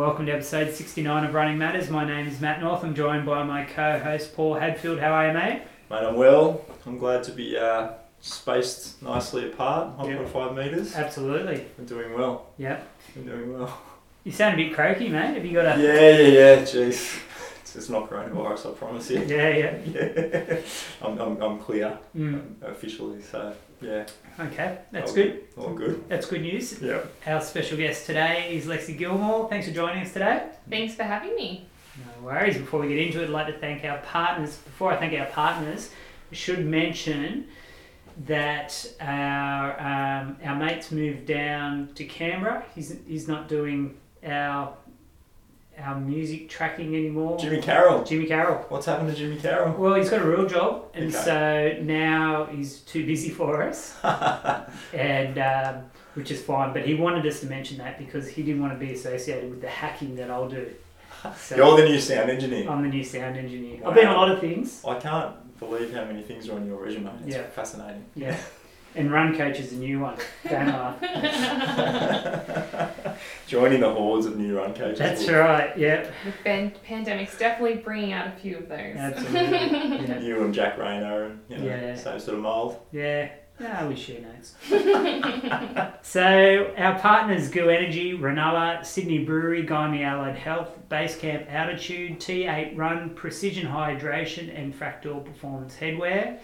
Welcome to episode 69 of Running Matters. My name is Matt North. I'm joined by my co host Paul Hadfield. How are you, mate? Mate, I'm well. I'm glad to be uh, spaced nicely apart, 1.5 metres. Absolutely. We're doing well. Yep. We're doing well. You sound a bit croaky, mate. Have you got a. Yeah, yeah, yeah. Jeez. It's not coronavirus, I promise you. Yeah, yeah. Yeah. I'm, I'm, I'm clear Mm. officially, so yeah. Okay, that's all good. All good. That's good news. Yeah. Our special guest today is Lexi Gilmore. Thanks for joining us today. Thanks for having me. No worries. Before we get into it, I'd like to thank our partners. Before I thank our partners, I should mention that our um, our mate's moved down to Canberra. He's he's not doing our our music tracking anymore. Jimmy Carroll. Jimmy Carroll. What's happened to Jimmy Carroll? Well, he's got a real job, and Okay. so now he's too busy for us, and um, which is fine. But he wanted us to mention that because he didn't want to be associated with the hacking that I'll do. So You're the new sound engineer. I'm the new sound engineer. I've been a lot of things. I can't believe how many things are on your resume. It's Yeah. fascinating. Yeah. And Run Coach is a new one. Don't laugh. Joining the hordes of new run coaches. That's right. Yeah. The pan- pandemic's definitely bringing out a few of those. Absolutely. Yeah. You and Jack Rayner and you know, Yeah. same sort of mould. Yeah. No, we share notes. so our partners Goo Energy, Renella, Sydney Brewery, Gymea Allied Health, Basecamp Altitude, T8 Run, Precision Hydration, and Fractal Performance Headwear.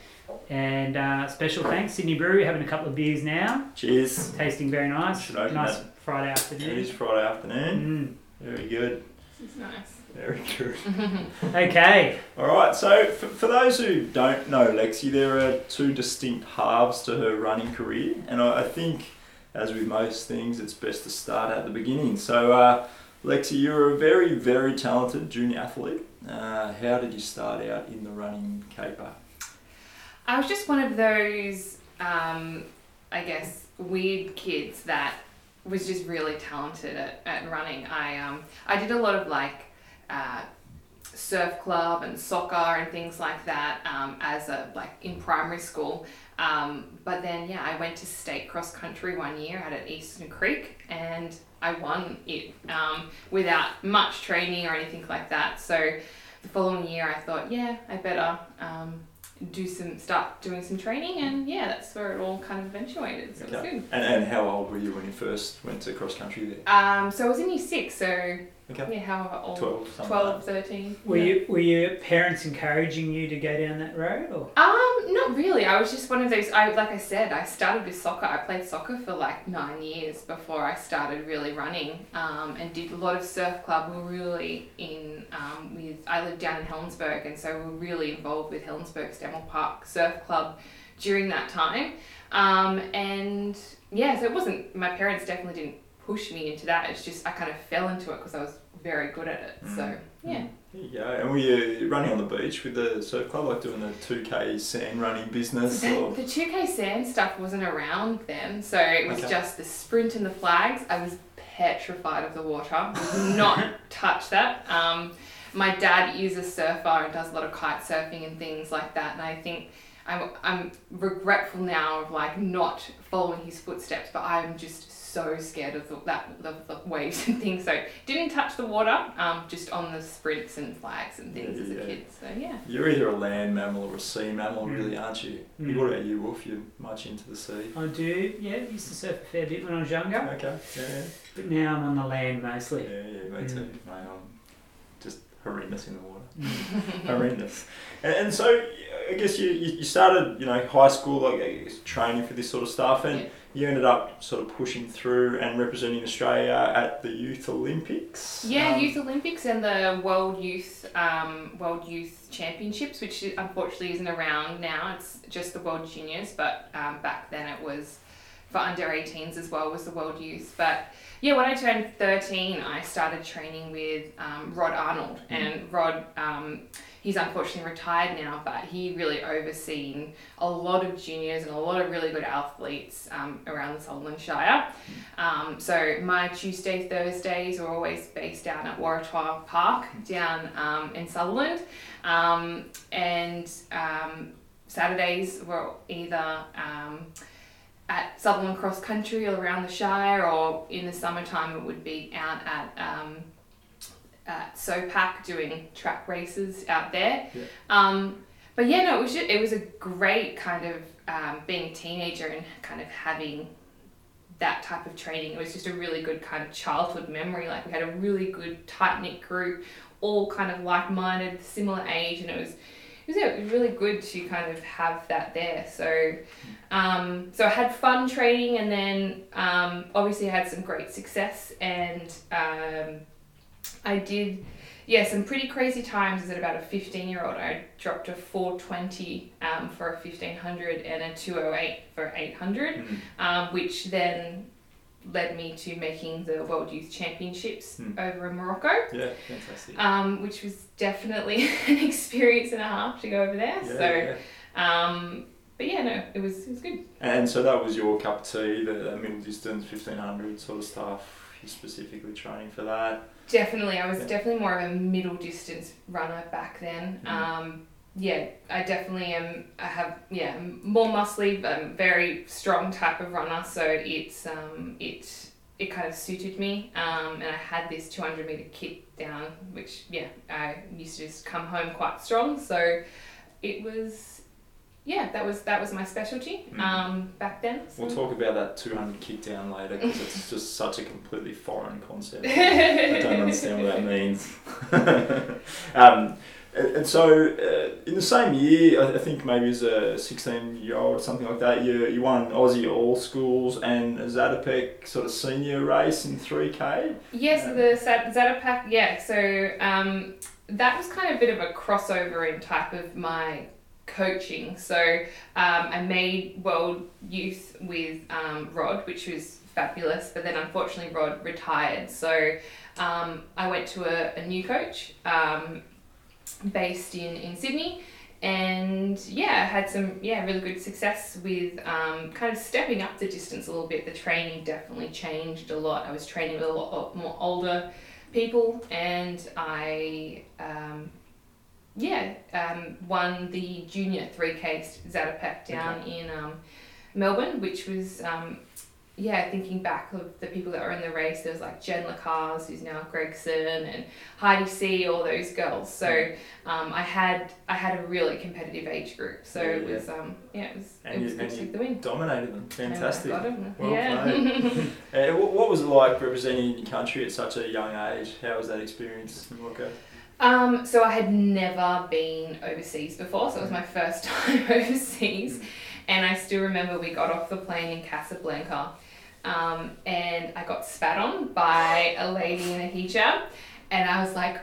And uh, special thanks, Sydney Brewery, having a couple of beers now, Cheers. tasting very nice. Should open Nice that. Friday afternoon. is Friday afternoon. Mm. Very good. This is nice. Very good. Okay. All right. So for, for those who don't know Lexi, there are two distinct halves to her running career, and I, I think, as with most things, it's best to start at the beginning. So, uh, Lexi, you're a very, very talented junior athlete. Uh, how did you start out in the running caper? I was just one of those, um, I guess, weird kids that was just really talented at, at running. I um, I did a lot of like uh, surf club and soccer and things like that um, as a like in primary school. Um, but then yeah, I went to state cross country one year out at Eastern Creek and I won it um, without much training or anything like that. So the following year, I thought, yeah, I better um, do some start doing some training, and yeah, that's where it all kind of eventuated. So it was good. And, and how old were you when you first went to cross country there? Um, so I was in year six, so Okay. yeah, however old, 12, something 12 13. Were yeah. you were your parents encouraging you to go down that road, or Um, not really. I was just one of those. I like I said, I started with soccer. I played soccer for like nine years before I started really running, um, and did a lot of surf club. We were really in um, with. I lived down in Helensburgh, and so we were really involved with Helensburgh Stanwell Park Surf Club during that time. Um, and yeah, so it wasn't. My parents definitely didn't push me into that. It's just I kind of fell into it because I was very good at it. So yeah. There you. And were you running on the beach with the surf club, like doing the 2K sand running business? The, Or? the 2K sand stuff wasn't around then, so it was Okay. just the sprint and the flags. I was petrified of the water. Not touch that. Um, my dad is a surfer and does a lot of kite surfing and things like that, and I think I'm, I'm regretful now of like not following his footsteps, but I'm just so scared of the, that the, the waves and things. So didn't touch the water, um, just on the sprints and flags and things Yeah, as a yeah. kid. So yeah. You're either a land mammal or a sea mammal, Mm. really, aren't you? Mm. What about you, Wolf? You're much into the sea. I do? Yeah, used to surf a fair bit when I was younger, Okay. Yeah. but now I'm on the land mostly. yeah, yeah, me Mm. too. Mate, I'm just horrendous in the water. horrendous. And, and so, I guess you, you, you started, you know, high school, like training for this sort of stuff, and Yeah. You ended up sort of pushing through and representing Australia at the Youth Olympics. Yeah, Um, Youth Olympics and the World Youth um, World Youth Championships, which unfortunately isn't around now. It's just the World Juniors, but um, back then it was for under 18s as well was the World Youth. But yeah, when I turned 13, I started training with um, Rod Arnold, and Rod. He's unfortunately retired now, but he really overseen a lot of juniors and a lot of really good athletes um, around the Sutherland Shire. Um, so my Tuesday, Thursdays are always based down at Waratah Park down um, in Sutherland. Um, and um, Saturdays were either um, at Sutherland Cross Country or around the Shire, or in the summertime it would be out at um, SOPAC doing track races out there. Yeah. Um, but yeah, no, it was just, it was a great kind of um, being a teenager and kind of having that type of training. It was just a really good kind of childhood memory. Like we had a really good tight knit group, all kind of like minded, similar age, and it was it was, it was really good to kind of have that there. So, um, so I had fun training, and then um, obviously I had some great success, and um, I did, yeah, some pretty crazy times. As at about a fifteen year old, I dropped a four twenty um, for a fifteen hundred and a two oh eight for eight hundred, Mm. um, which then led me to making the World Youth Championships Hmm. over in Morocco Yeah, fantastic. um, which was definitely an experience and a half to go over there. yeah, so, yeah. um, but yeah, no, it was it was good. And so that was your cup of tea, the, the middle distance, 1500 sort of stuff. You specifically training for that. Definitely, I was Yeah. definitely more of a middle distance runner back then. Mhm. Um, yeah, I definitely am. I have yeah more muscly, but I'm very strong type of runner. So it's um it it kind of suited me. Um, and I had this 200 meter kick down, which yeah I used to just come home quite strong. So it was yeah that was that was my specialty Mhm. um back then. So. We'll talk about that 200 kick down later because it's just such a completely foreign concept. I don't understand what that means. um, and and so, uh, in the same year, I I think maybe as a 16 year old or something like that, you, you won Aussie All Schools and a Zatopek sort of senior race in 3K. Yes, Yeah. the Zat- Zatopek, yeah. So um, that was kind of a bit of a crossover in type of my coaching. So um, I made World Youth with um, Rod, which was fabulous, but then unfortunately Rod retired. So um, I went to a, a new coach um, based in, in Sydney. And yeah, had some yeah really good success with um, kind of stepping up the distance a little bit. The training definitely changed a lot. I was training with a lot more older people, and I um, yeah um, won the junior three K Zatopek down in um, Melbourne, which was um, yeah thinking back of the people that were in the race. There was like Jen LaCaze, who's now Gregson, and Heidi See All those girls. So um, I had I had a really competitive age group. So it Yeah. was um, yeah it was And it you- good and to take the win. Dominated them. Fantastic. And I got 'em. Well yeah. Uh, what, what was it like representing your country at such a young age? How was that experience in Morocco? Um, so I had never been overseas before, so it was my first time overseas, and I still remember we got off the plane in Casablanca, um, and I got spat on by a lady in a hijab, and I was like,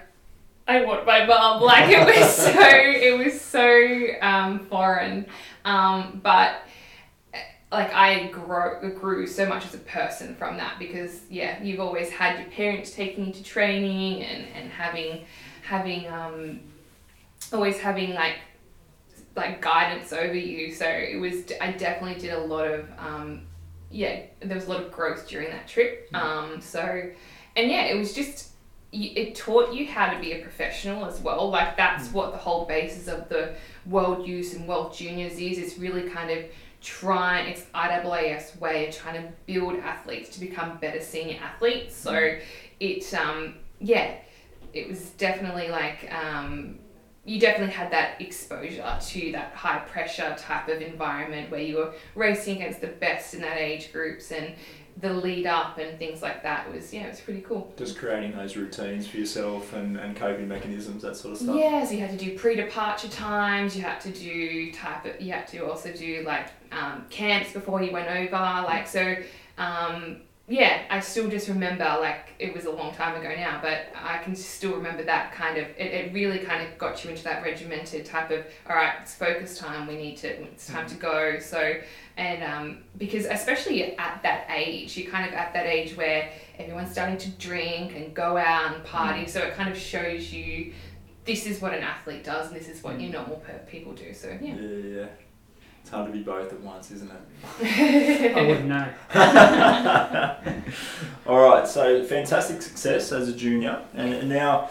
I want my mum. Like it was so, it was so um, foreign, um, but like I grow, grew so much as a person from that because yeah, you've always had your parents taking you to training and, and having having um always having like like guidance over you. So it was i definitely did a lot of um yeah there was a lot of growth during that trip. Um so and yeah it was just it taught you how to be a professional as well. Like that's what the whole basis of the world youth and world juniors is. It's really kind of trying it's IAAF's way of trying to build athletes to become better senior athletes. So it um yeah it was definitely like um, you definitely had that exposure to that high pressure type of environment where you were racing against the best in that age groups and the lead up and things like that was yeah it was pretty cool Just creating those routines for yourself and, and coping mechanisms, that sort of stuff. yeah so you had to do pre-departure times you had to do type of, you had to also do like um, camps before you went over like so um, yeah i still just remember like it was a long time ago now but i can still remember that kind of it, it really kind of got you into that regimented type of all right it's focus time we need to it's time to mm. go. So and um, because especially at that age you're kind of at that age where everyone's starting to drink and go out and party mm. so it kind of shows you this is what an athlete does and this is what your mm. normal per- people do so yeah Yeah, yeah. It's hard to be both at once, isn't it? I wouldn't know. All right, so fantastic success as a junior, and, now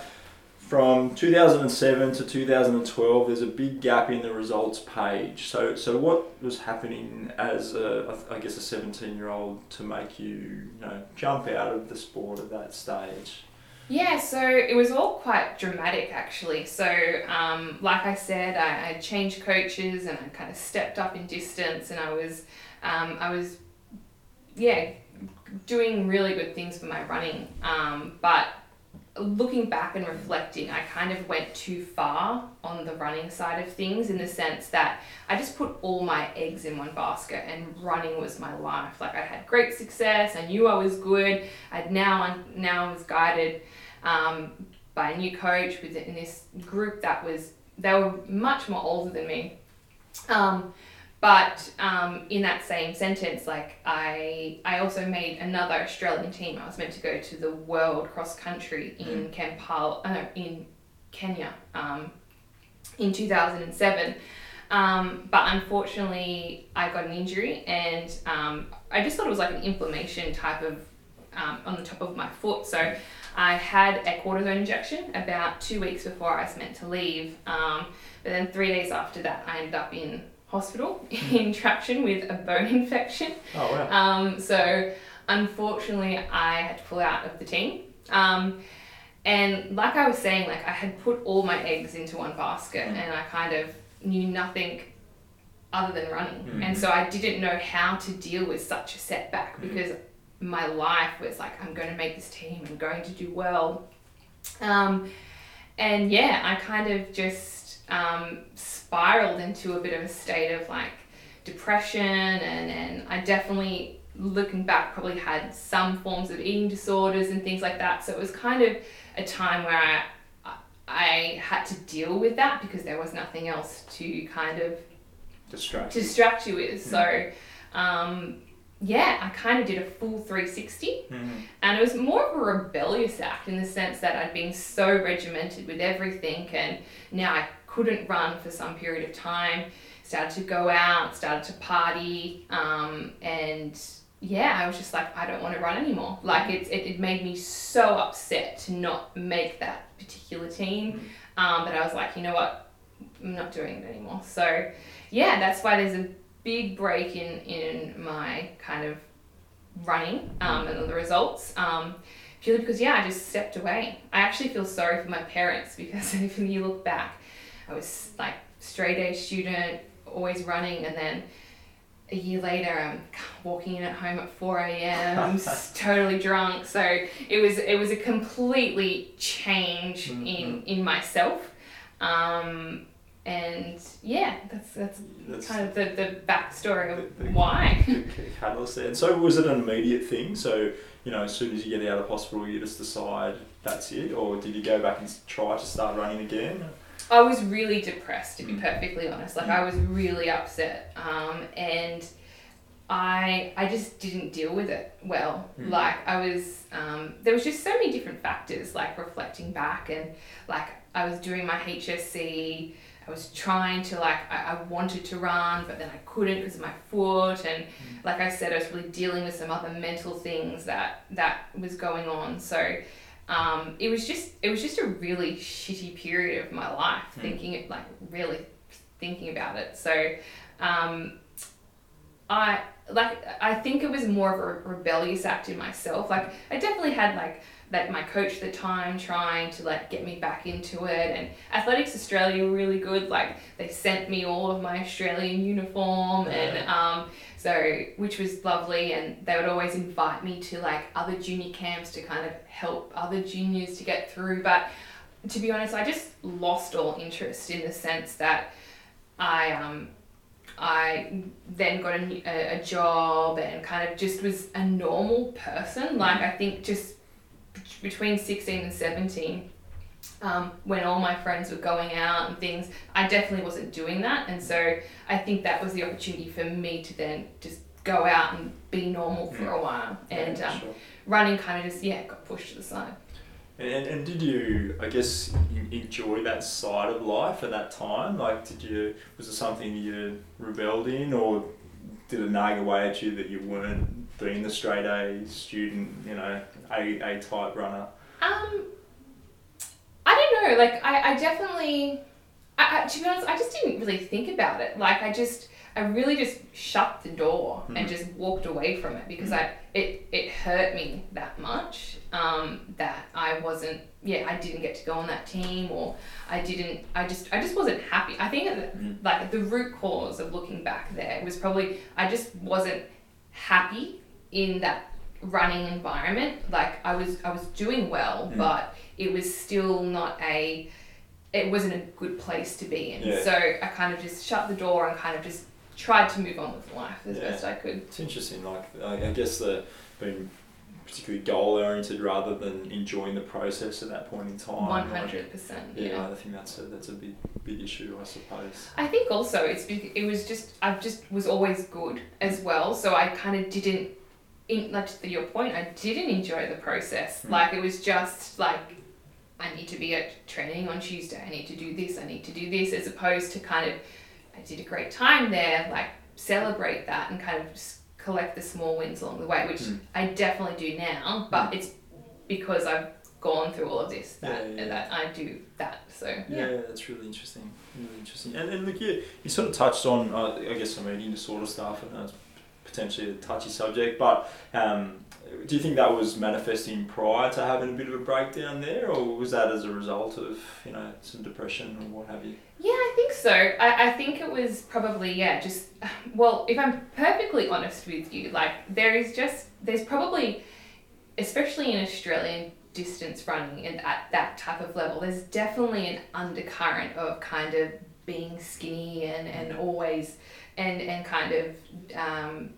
from 2007 to 2012, there's a big gap in the results page. So, so what was happening as a, I guess, a 17 year old to make you, you know, jump out of the sport at that stage? Yeah, so it was all quite dramatic actually. So, um, like I said, I, I changed coaches and I kind of stepped up in distance, and I was, um, I was, yeah, doing really good things for my running. Um, but looking back and reflecting, I kind of went too far on the running side of things in the sense that I just put all my eggs in one basket and running was my life. Like I had great success, I knew I was good. I'd now now I was guided um, by a new coach within this group that was they were much more older than me. Um, but um, in that same sentence, like I, I also made another Australian team. I was meant to go to the World Cross Country in Mm. Kampala, uh, in Kenya, um, in two thousand and seven. Um, but unfortunately, I got an injury, and um, I just thought it was like an inflammation type of um, on the top of my foot. So I had a cortisone injection about two weeks before I was meant to leave. Um, but then three days after that, I ended up in hospital in traction with a bone infection. Oh wow. Um, so unfortunately, I had to pull out of the team. Um, and like I was saying, like I had put all my eggs into one basket, Mm. and I kind of knew nothing other than running. Mm. And so I didn't know how to deal with such a setback Mm. because my life was like, I'm going to make this team, I'm going to do well. Um, and yeah, I kind of just um, spiraled into a bit of a state of like depression, and, and I definitely, looking back, probably had some forms of eating disorders and things like that. So it was kind of a time where I, I had to deal with that because there was nothing else to kind of Distracted. distract you with. So, um, yeah, I kind of did a full 360 Mhm. and it was more of a rebellious act in the sense that I'd been so regimented with everything and now I couldn't run for some period of time. Started to go out, started to party, um, and yeah, I was just like, I don't want to run anymore. Like it's it, it made me so upset to not make that particular team. Um, I was like, you know what, I'm not doing it anymore. So yeah, that's why there's a big break in in my kind of running um, and the results. Um, purely because yeah, I just stepped away. I actually feel sorry for my parents because if you look back, I was like straight A student, always running, and then a year later I'm walking in at home at 4 a.m. totally drunk. So it was it was a completely change in in myself. Um, and yeah, that's that's That's kind of the, the backstory of The- the- why. the catalyst there. And so was it an immediate thing? So, you know, as soon as you get out of hospital, you just decide that's it? Or did you go back and try to start running again? I was really depressed, to be Mm. perfectly honest. Like Mm. I was really upset, um, and I I just didn't deal with it well. Mm. Like I was, um, there was just so many different factors. Like reflecting back, and like I was doing my HSC. I was trying to like I, I wanted to run, but then I couldn't because of my foot, and like I said, I was really dealing with some other mental things that that was going on. So um, it was just it was just a really shitty period of my life Mm. thinking it like really thinking about it. So um, I like I think it was more of a rebellious act in myself. Like I definitely had like that my coach at the time trying to like get me back into it. And Athletics Australia were really good. Like they sent me all of my Australian uniform and um, so which was lovely and they would always invite me to like other junior camps to kind of help other juniors to get through. But to be honest I just lost all interest in the sense that I um I then got a, a, job and kind of just was a normal person. Like I think just between 16 and 17 um, when all my friends were going out and things I definitely wasn't doing that and so I think that was the opportunity for me to then just go out and be normal for a while and Yeah, um, sure. running kind of just yeah got pushed to the side And, and did you, I guess, en- enjoy that side of life at that time? Like, did you, was it something you rebelled in, or did it nag away at you that you weren't being the straight A student, you know, A, A type runner? Um, I don't know. Like, I, I definitely, I, I, to be honest, I just didn't really think about it. Like I just, I really just shut the door and Mm. just walked away from it because I it it hurt me that much um, that I wasn't. Yeah, I didn't get to go on that team, or I didn't. I just I just wasn't happy. I think Mm. like the root cause of looking back there was probably I just wasn't happy in that running environment. Like I was I was doing well, Mm. but it was still not a it wasn't a good place to be in. Yeah. So I kind of just shut the door and kind of just tried to move on with life as Yeah. best I could. It's interesting. Like I, I guess the being particularly goal oriented rather than enjoying the process at that point in time. Hundred percent. Yeah, Yeah. I think that's a that's a big big issue, I suppose. I think also it's it was just I just was always good as well. So I kind of didn't. In, like to your point, I didn't enjoy the process. Mm. Like it was just like I need to be at training on Tuesday. I need to do this. I need to do this, as opposed to kind of I did a great time there. Like celebrate that and kind of just collect the small wins along the way, which Mm. I definitely do now. But it's because I've gone through all of this that Yeah, yeah, yeah. that I do that. So Yeah, that's really interesting. Really interesting. And, and look, you, you sort of touched on, uh, I guess, some eating disorder stuff, and that's potentially a touchy subject. But um, do you think that was manifesting prior to having a bit of a breakdown there, or was that as a result of you know some depression or what have you? Yeah, I think so. I, I think it was probably, yeah, just, well, if I'm perfectly honest with you, like, there is just, there's probably, especially in Australian distance running and at that type of level, there's definitely an undercurrent of kind of being skinny and, and always, and, and kind of, um,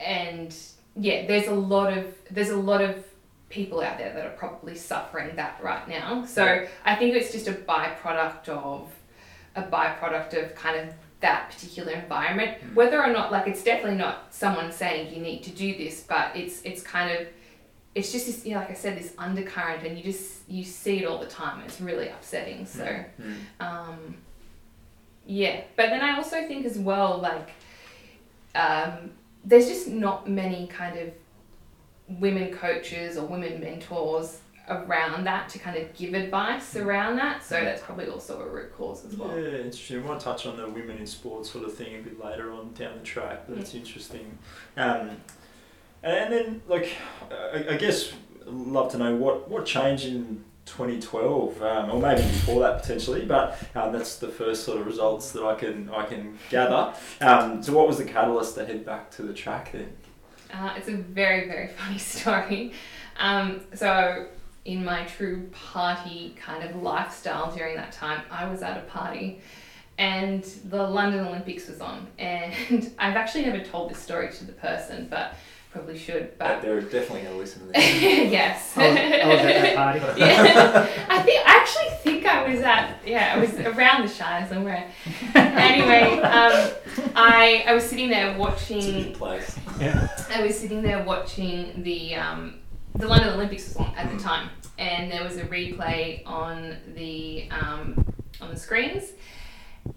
and yeah, there's a lot of, there's a lot of people out there that are probably suffering that right now. So. I think it's just a byproduct of a byproduct of kind of that particular environment. Mm. Whether or not like it's definitely not someone saying you need to do this, but it's it's kind of it's just this, you know, like I said, this undercurrent, and you just you see it all the time. It's really upsetting. So Mm. um, yeah, but then I also think as well, like, um, there's just not many kind of women coaches or women mentors around that to kind of give advice around that. So that's probably also a root cause as well. Yeah, interesting. We might touch on the women in sports sort of thing a bit later on down the track, but it's interesting. Um, and then, like, I, I guess I'd love to know what, what change in 2012, um, or maybe before that potentially, but um, that's the first sort of results that I can I can gather. Um, so, what was the catalyst to head back to the track then? Uh, it's a very, very funny story. Um, so, in my true party kind of lifestyle during that time, I was at a party and the London Olympics was on. And I've actually never told this story to the person, but probably should. But They're definitely going to listen to this. yes. I was, I was at that party. yeah, I think I actually think I was at yeah, I was around the Shire somewhere. anyway, um, I I was sitting there It's a watching. big place. Yeah. I was sitting there watching the um, the London Olympics was on at the time, and there was a replay on the um, on the screens,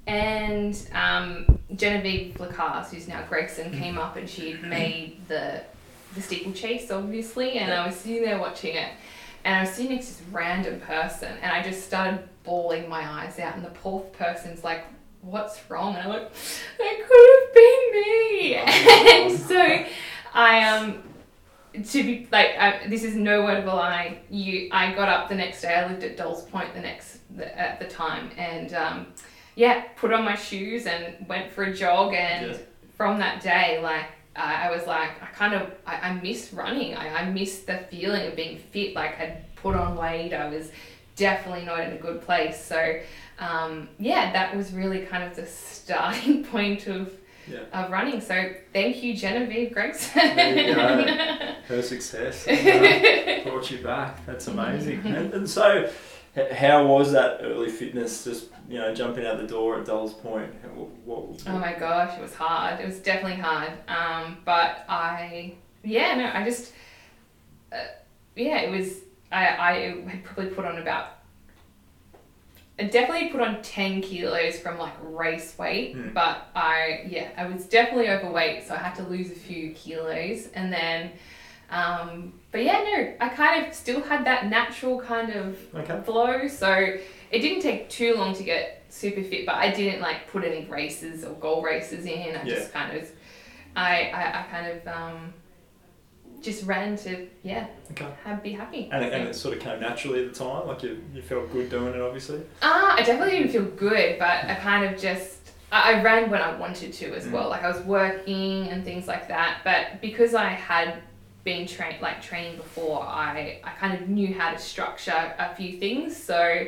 and um, Genevieve LaCaze, who's now Gregson, came up and she had made the the steeplechase, obviously, and I was sitting there watching it, and I was sitting next to this random person, and I just started bawling my eyes out, and the poor person's like. What's wrong? And I'm like, that could have been me. and so I um to be like I, this is no word of a lie. You I got up the next day. I lived at Dolls Point the next the, at the time, and um, yeah, put on my shoes and went for a jog. And Yeah. from that day, like I, I was like I kind of I, I missed running. I, I missed the feeling of being fit. Like I'd put on weight. I was definitely not in a good place. So um, yeah, that was really kind of the starting point of Yeah. of running. So thank you, Genevieve Gregson. There you go. Her success uh, brought you back. That's amazing. And, and so, how was that early fitness? Just you know, jumping out the door at Dolls Point. What, what, oh my gosh, it was hard. It was definitely hard. Um, but I, yeah, no, I just, uh, yeah, it was. I I had probably put on about. I definitely put on 10 kilos from like race weight, Hmm. but I, yeah, I was definitely overweight, so I had to lose a few kilos. And then Um, but yeah, no, I kind of still had that natural kind of Okay. flow. So it didn't take too long to get super fit, but I didn't like put any races or goal races in. I Yeah. just kind of, I, I, I kind of um, just ran to yeah, Okay. have, be happy. And So- and it sort of came naturally at the time. Like you, you felt good doing it, obviously. Uh, I definitely didn't feel good, but I kind of just I, I ran when I wanted to as Mm. well. Like I was working and things like that. But because I had been trained like training before, I I kind of knew how to structure a few things. So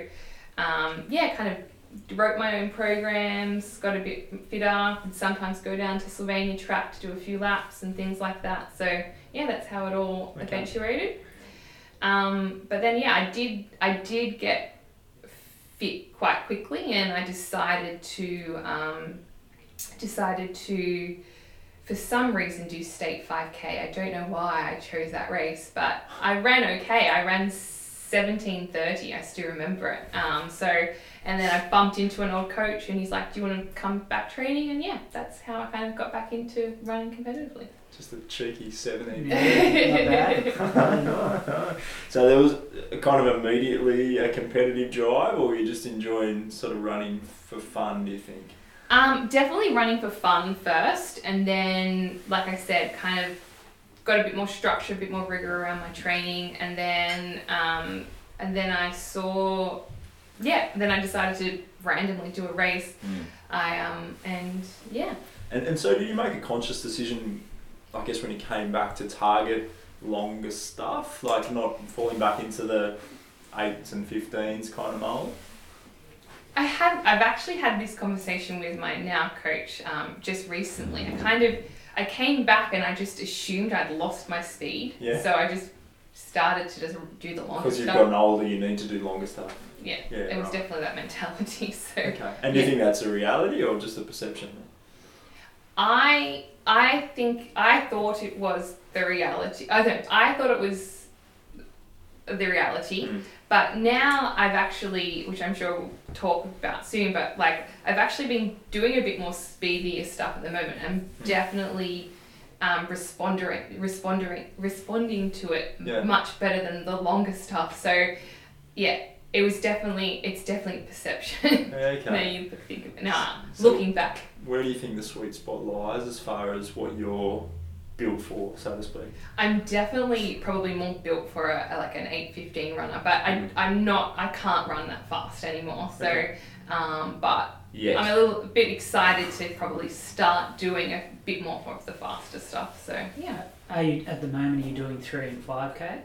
um, yeah, kind of wrote my own programs, got a bit fitter, and sometimes go down to Sylvania track to do a few laps and things like that. So yeah, that's how it all Okay. eventuated. Um, but then yeah, I did I did get fit quite quickly, and I decided to um, decided to for some reason do state 5k. I don't know why I chose that race, but I ran okay. I ran 1730. I still remember it. Um, so and then I bumped into an old coach, and he's like, "Do you want to come back training?" And yeah, that's how I kind of got back into running competitively. Just a cheeky 17. Yeah, not so there was a kind of immediately a competitive drive, or were you just enjoying sort of running for fun? Do you think? Um, definitely running for fun first, and then, like I said, kind of got a bit more structure, a bit more rigor around my training, and then, um, and then I saw, yeah, then I decided to randomly do a race. I um, and yeah, And, and so did you make a conscious decision, I guess, when you came back to target longer stuff, like not falling back into the eights and fifteens kind of mold? I have. I've actually had this conversation with my now coach um, just recently. I kind of, I came back and I just assumed I'd lost my speed. Yeah. So I just started to just do the longer stuff. Because you've gotten older, you need to do longer stuff. Yeah, Yeah, it was right. definitely that mentality. So Okay. And do you Yeah. think that's a reality or just a perception? I I think I thought it was the reality. I don't. I thought it was the reality, Mm. But now I've actually, which I'm sure we'll talk about soon, but like I've actually been doing a bit more speedier stuff at the moment. I'm definitely um, responding, responding, responding to it Yeah. much better than the longer stuff. So yeah, it was definitely it's definitely perception. Okay. now you think of it. Nah, So- looking back. Where do you think the sweet spot lies as far as what you're built for, so to speak? I'm definitely probably more built for a, a- like an eight fifteen runner, but I I'm not I can't run that fast anymore. So, Okay. um, but Yes. I'm a little bit excited to probably start doing a bit more of the faster stuff. So yeah. Are you at the moment? Are you doing three and five k?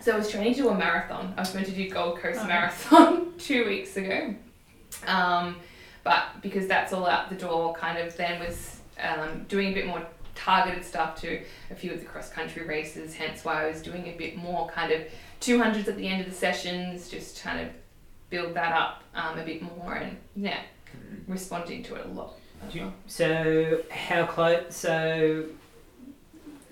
So I was training to do a marathon. I was meant to do Gold Coast Oh. Marathon two weeks ago, um, but because that's all out the door, kind of then was um, doing a bit more targeted stuff to a few of the cross country races. Hence why I was doing a bit more kind of two hundreds at the end of the sessions, just trying to build that up um, a bit more and yeah, responding to it a lot. you- So how close? So,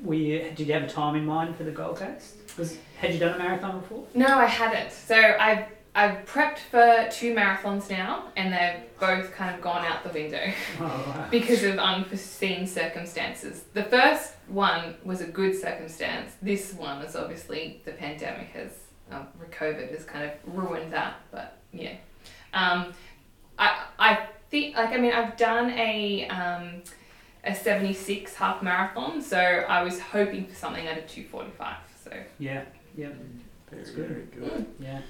were you, did you have a time in mind for the Gold Coast? Was had you done a marathon before? No, I hadn't. So I've I've prepped for two marathons now, and they've both kind of gone out the window. Oh, wow. because of unforeseen circumstances. The first one was a good circumstance. This one is obviously the pandemic has, um, COVID has kind of ruined that. But yeah, um, I I think like I mean I've done a um, a seventy six half marathon, so I was hoping for something at a two forty five. So Yeah, yeah, Very, That's good. very good. yeah.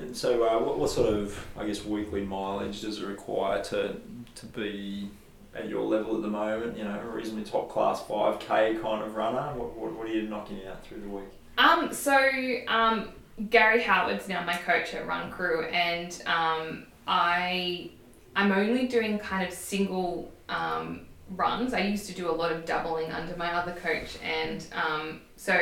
And so, uh, what, what sort of, I guess, weekly mileage does it require to to be at your level at the moment? You know, a reasonably top class five k kind of runner. What, what, what are you knocking out through the week? Um, so um, Gary Howard's now my coach at Run Crew, and um, I I'm only doing kind of single um, runs. I used to do a lot of doubling under my other coach, and um, so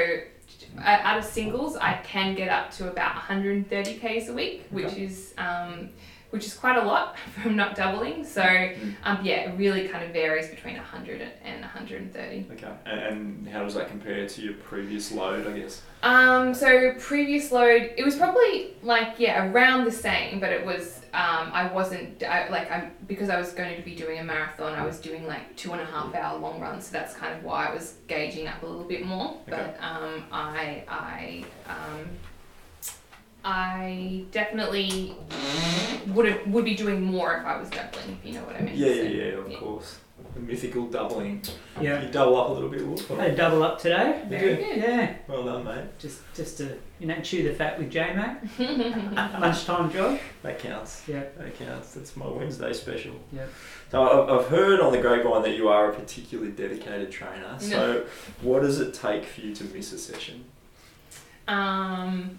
out of singles, I can get up to about 130 k's a week, which Okay. is um, which is quite a lot from not doubling. So Mm. um, yeah, it really kind of varies between 100 and 130. Okay. And, and how does that compare to your previous load? I guess. Um, so previous load, it was probably like yeah around the same, but it was um, I wasn't I, like I'm because I was going to be doing a marathon. I was doing like two and a half hour long runs, so that's kind of why I was gauging up a little bit more. Okay. But um, I I um, I definitely would have would be doing more if I was doubling, if you know what I mean. Yeah, So, yeah, yeah. Of yeah. course. The mythical doubling. Yeah. You double up a little bit, Wolf. I double up today. Very good. Yeah. Well done, mate. Just just to you know chew the fat with J Mac. Lunchtime jog. That counts. Yeah. That counts. That's my Wednesday special. Yep. So I've, I've heard on the grapevine that you are a particularly dedicated trainer. So what does it take for you to miss a session? Um,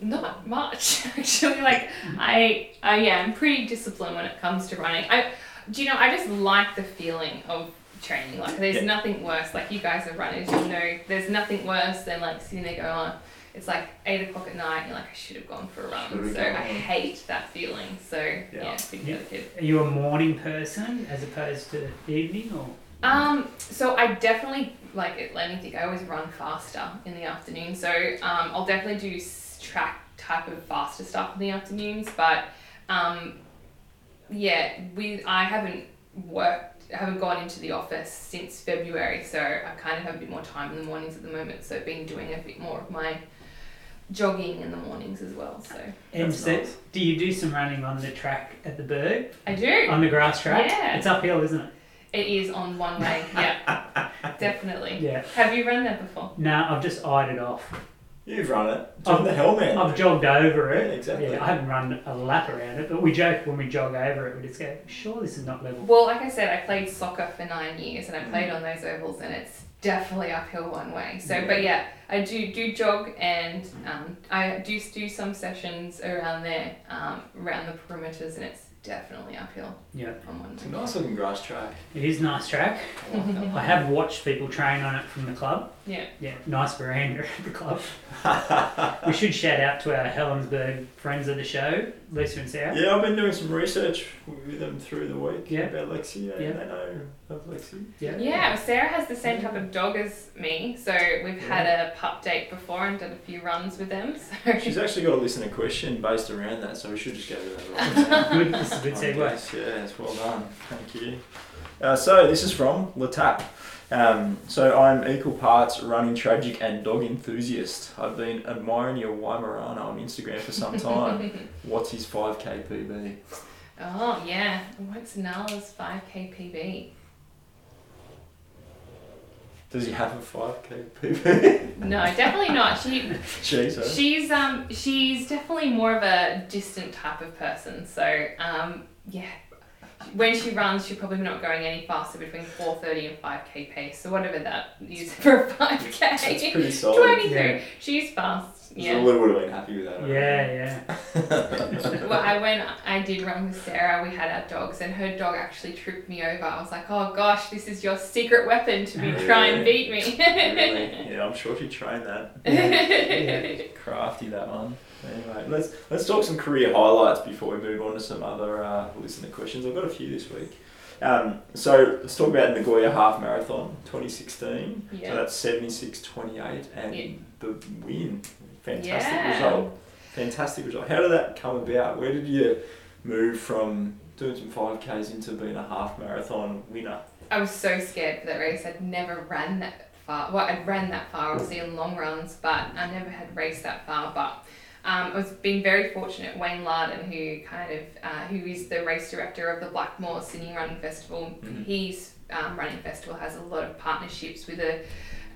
not much actually. Like I, I yeah, I'm pretty disciplined when it comes to running. I, do you know, I just like the feeling of training. Like there's Yeah. nothing worse. Like you guys are runners, you know, there's nothing worse than like sitting there going, it's like eight o'clock at night. You're like, I should have gone for a run. Should've So I hate that feeling. So Yeah. yeah big yeah. Are you a morning person as opposed to evening or? Um, so I definitely like it. Let me think. I always run faster in the afternoon. So um, I'll definitely do s- track type of faster stuff in the afternoons. But um, yeah, we I haven't worked, I haven't gone into the office since February. So I kind of have a bit more time in the mornings at the moment. So I've been doing a bit more of my jogging in the mornings as well. So And That's so, nice. do you do some running on the track at the Berg I do. on the grass track? Yeah. It's uphill, isn't it? It is on one way. Yeah, definitely. Yeah. Have you run that before? No, I've just eyed it off. You've run it. I've- the helmet. I've jogged over Yeah, it. exactly. Yeah, I haven't run a lap around it, but we joke when we jog over it, we just go, sure, this is not level. Well, like I said, I played soccer for nine years and I Mm. played on those ovals, and it's definitely uphill one way. So, Yeah. but yeah, I do do jog, and um, I do do some sessions around there, um, around the perimeters, and it's definitely uphill Yeah, on one It's a nice looking grass track. it is nice track. I like that. I have watched people train on it from the club. Yeah. Yeah, nice veranda at the club. we should shout out to our Helensburgh friends of the show, Lisa and Sarah. Yeah, I've been doing some research with them through the week Yeah. about Lexi, and Yeah. they know of Lexi. Yeah. Yeah, well, Sarah has the same type of dog as me, so we've had a pup date before and done a few runs with them. So She's actually got a listener question based around that, so we should just go to that right now. Good, this is a good I segue. guess, Yes, well done. Thank you. Uh, so this is from Latap. Um, so I'm equal parts running tragic and dog enthusiast. I've been admiring your Weimaraner on Instagram for some time. What's his 5k PB? oh yeah, what's Nala's five k PB? Does he have a 5k PB? No, definitely not. She Jesus. She's um she's definitely more of a distant type of person. So um yeah, when she runs, she's probably not going any faster between four thirty and five k pace. So whatever that is for a five That's k. pretty solid. Twenty three. Yeah. She's fast. Yeah. Yeah. would have been happy with that. I Yeah, reckon. yeah. Well, I when I did run with Sarah, we had our dogs, and her dog actually tripped me over. I was like, "Oh gosh, this is your secret weapon to be try and beat me." really? Yeah, I'm sure she trained that. Yeah. Crafty that one. Anyway, let's let's talk some career highlights before we move on to some other uh, listener questions. I've got a few this week. Um, so let's talk about Nagoya Half Marathon 2016. Yeah. So that's 76.28 and Yeah. the win. Fantastic Yeah. result. Fantastic result. How did that come about? Where did you move from doing some 5Ks into being a half marathon winner? I was so scared for that race. I'd never ran that far. Well, I'd ran that far, obviously, in long runs, but I never had raced that far. But um, I was being very fortunate. Wayne Larden, who kind of uh, who is the race director of the Blackmores Sydney Running Festival, Mhm. his um, running festival has a lot of partnerships with the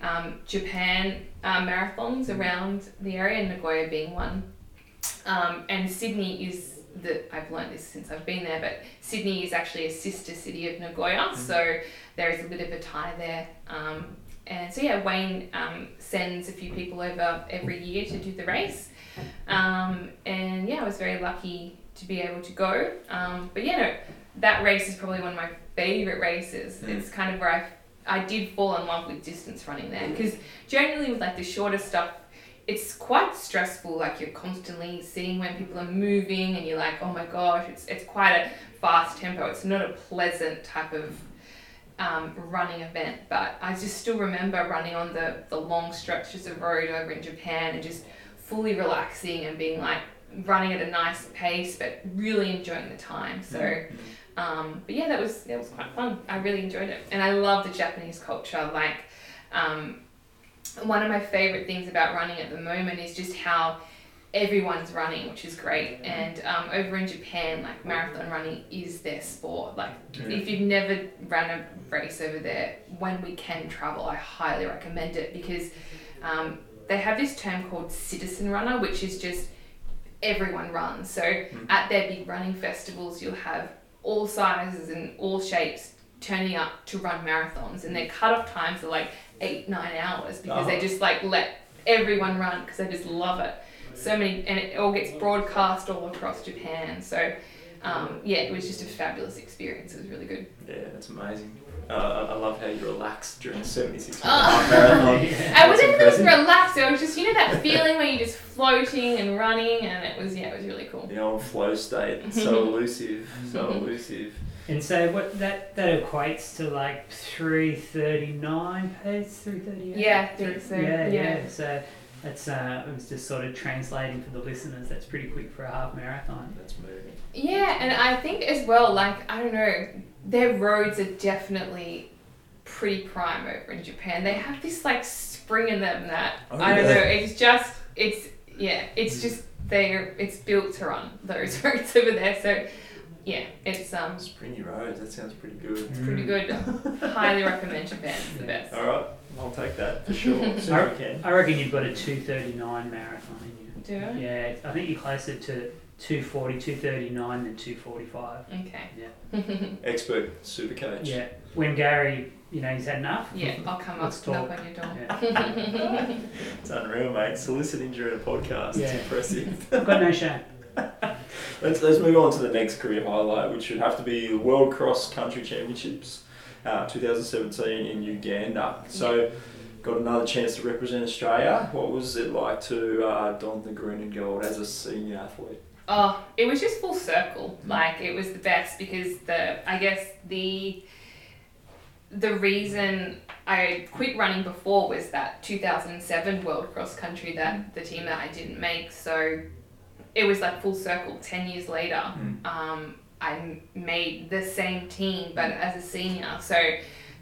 um, Japan uh, marathons around the area, Nagoya being one. Um, and Sydney is the I've learned this since I've been there, but Sydney is actually a sister city of Nagoya, Mhm. so there is a bit of a tie there. Um, and so yeah, Wayne um, sends a few people over every year to do the race, um, and yeah, I was very lucky to be able to go. Um, but yeah, no, that race is probably one of my favorite races. Mm. It's kind of where I I did fall in love with distance running there because generally with like the shorter stuff, it's quite stressful. Like you're constantly seeing when people are moving, and you're like, oh my gosh, it's it's quite a fast tempo. It's not a pleasant type of um, running event. But I just still remember running on the the long stretches of road over in Japan and just fully relaxing and being like running at a nice pace, but really enjoying the time. So. Mm. Um, but yeah, that was that was quite fun. I really enjoyed it, and I love the Japanese culture. Like, um, one of my favorite things about running at the moment is just how everyone's running, which is great. And um, over in Japan, like marathon running is their sport. Like, Yeah. if you've never run a race over there, when we can travel, I highly recommend it because um, they have this term called citizen runner, which is just everyone runs. So at their big running festivals, you'll have all sizes and all shapes turning up to run marathons, and their cut-off times are like eight, nine hours because they Oh. just like let everyone run because they just love it. So many, and it all gets broadcast all across Japan. So um, yeah, it was just a fabulous experience. It was really good. Yeah, that's amazing. Uh, I I love how you relaxed during the 76 Oh. half marathon. I wasn't really relaxed. It was just you know that feeling where you're just floating and running, and it was yeah, it was really cool. The old flow state, so elusive, so elusive. And so what that that equates to like three thirty nine pace, three thirty eight. Yeah, I think so. yeah, yeah. yeah. So that's uh, it was just sort of translating for the listeners. That's pretty quick for a half marathon. That's moving. Yeah, and I think as well, like, I don't know, their roads are definitely pretty prime over in Japan. They have this, like, spring in them that, Oh, I don't yeah. know, it's just, it's, yeah, it's just, they're, it's built to run those roads over there. So, yeah, it's, um, Springy roads, that sounds pretty good. it's pretty good. Highly recommend Japan. It's the best. Alright, I'll take that for sure. As soon can. I reckon you've got a two thirty nine marathon in you. Do you. it? Yeah, I think you're closer to 240, 239 than two forty five. Okay. Yeah. Expert super coach. Yeah. When Gary, you know, he's had enough. Yeah, I'll come up, Let's knock talk. on your door. Yeah. It's unreal, mate. Soliciting during a podcast. Yeah. It's impressive. I've got no shame. Let's, let's move on to the next career highlight, which should have to be the World Cross Country Championships uh, 2017 in Uganda. So, got another chance to represent Australia. What was it like to uh, don the green and gold as a senior athlete? Oh, it was just full circle. Like it was the best because the I guess the the reason I quit running before was that 2007 World Cross Country that the team that I didn't make. So it was like full circle. Ten years later, Mm. um, I made the same team, but as a senior. So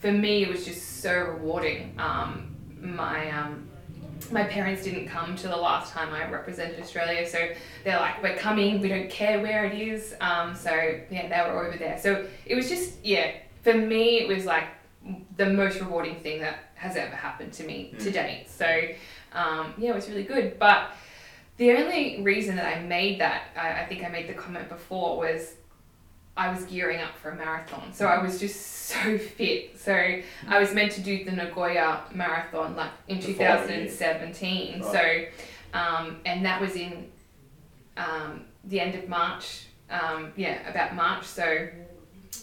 for me, it was just so rewarding. Um, my um, my parents didn't come to the last time I represented Australia, so they're like, "We're coming. We don't care where it is." Um, so yeah, they were over there. So it was just yeah. For me, it was like the most rewarding thing that has ever happened to me to Mm. date. So um, yeah, it was really good. But the only reason that I made that, I, I think I made the comment before, was I was gearing up for a marathon. So I was just so fit. So I was meant to do the Nagoya marathon like in The 2017. Right. So, um, and that was in um, the end of March. Um, yeah, about March. So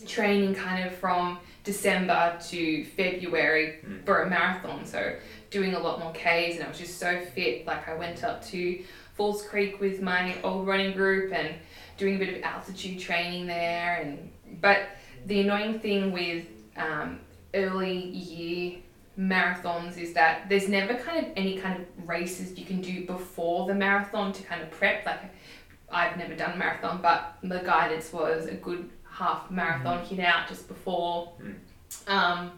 training kind of from December to February Mm. for a marathon. So doing a lot more Ks and I was just so fit. Like I went up to Falls Creek with my old running group and doing a bit of altitude training there. And but the annoying thing with um, early year marathons is that there's never kind of any kind of races you can do before the marathon to kind of prep. Like I've never done a marathon, but the guidance was a good half marathon hit out just before, Mm. um,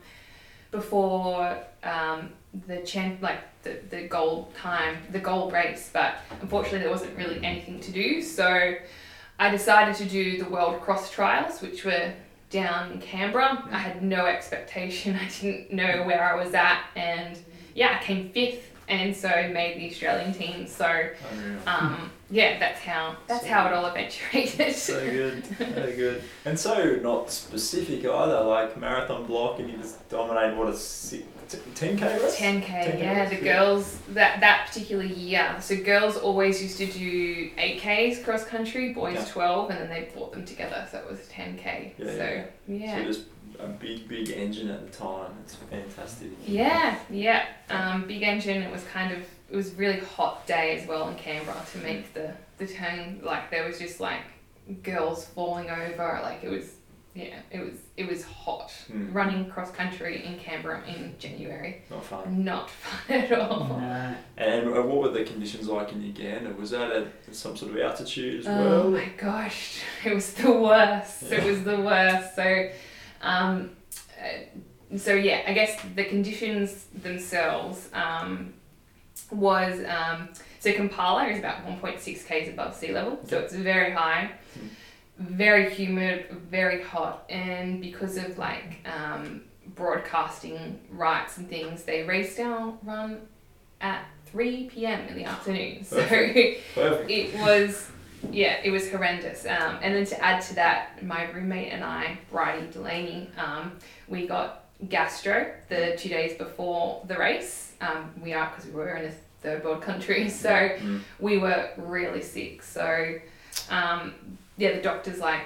before um, the champ like the, the goal time, the goal race. But unfortunately, there wasn't really anything to do, so I decided to do the World Cross Trials, which were down in Canberra. I had no expectation. I didn't know where I was at, and yeah, I came fifth, and so made the Australian team. So um, yeah, that's how that's how it all eventuated. So good, so good. And so not specific either, like marathon block and you just dominate what a si- t- 10k race? 10k, 10K yeah. race, The yeah. girls that that particular year. So girls always used to do 8ks cross country, boys Yeah. 12, and then they brought them together, so it was 10k. Yeah, so yeah. yeah. So just a big, big engine at the time. It's fantastic. Yeah, yeah. Um, big engine. It was kind of it was a really hot day as well in Canberra to make the the turn. Like there was just like girls falling over. Like it was yeah, it was it was hot. Mm. Running cross country in Canberra in January, Not fun. not fun at all. No. And what were the conditions like in Uganda? Was that at some sort of altitude as Oh well? Oh my gosh, it was the worst. It was the worst. So, um, uh, so yeah, I guess the conditions themselves um, was um, so Kampala is about 1.6 k's above sea level, so it's very high, very humid, very hot, and because of like um, broadcasting rights and things, they raced our run at 3 p.m. in the afternoon. So. Perfect. It was, yeah, it was horrendous. Um, and then to add to that, my roommate and I, Bridie Delaney, um, we got gastro the two days before the race. Um, we are because we were in a third world country, so Mm. we were really sick. So, um, yeah, the doctor's like,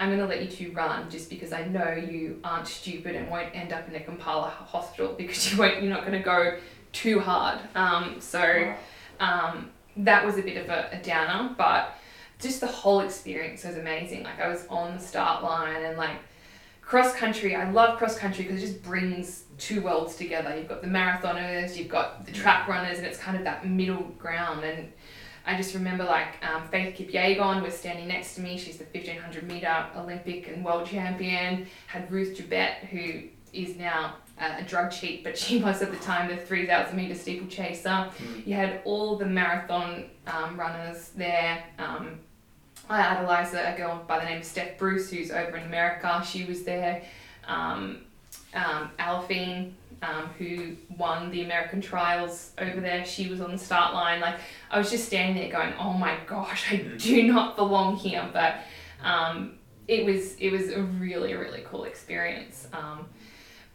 I'm going to let you two run just because I know you aren't stupid and won't end up in a Kampala hospital because you won't, you're not going to go too hard. Um, so, um, that was a bit of a, a downer, but just the whole experience was amazing. Like I was on the start line and like cross country. I love cross country because it just brings two worlds together. You've got the marathoners, you've got the track runners, and it's kind of that middle ground. And I just remember like um, Faith Kipyegon was standing next to me. She's the 1500 meter Olympic and world champion. Had Ruth Jebet, who is now uh, a drug cheat, but she was at the time the 3000 meter steeplechaser. Mm. You had all the marathon um, runners there. Um, I idolise a girl by the name of Steph Bruce, who's over in America. She was there. Um, um, Aliphine, um, who won the American trials over there, she was on the start line. Like I was just standing there going, "Oh my gosh, I do not belong here." But um, it was it was a really really cool experience. Um,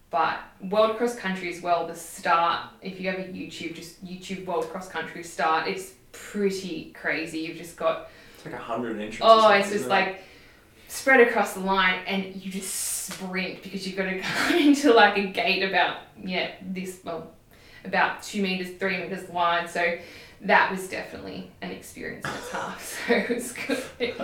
but World Cross Country as well, the start, if you ever YouTube, just YouTube World Cross Country start, it's pretty crazy. You've just got, It's like a hundred entries. oh, it's just like spread across the line and you just sprint because you've got to go into like a gate about, yeah, this, well, about two meters, three meters wide. So that was definitely an experience in its half. So it was good.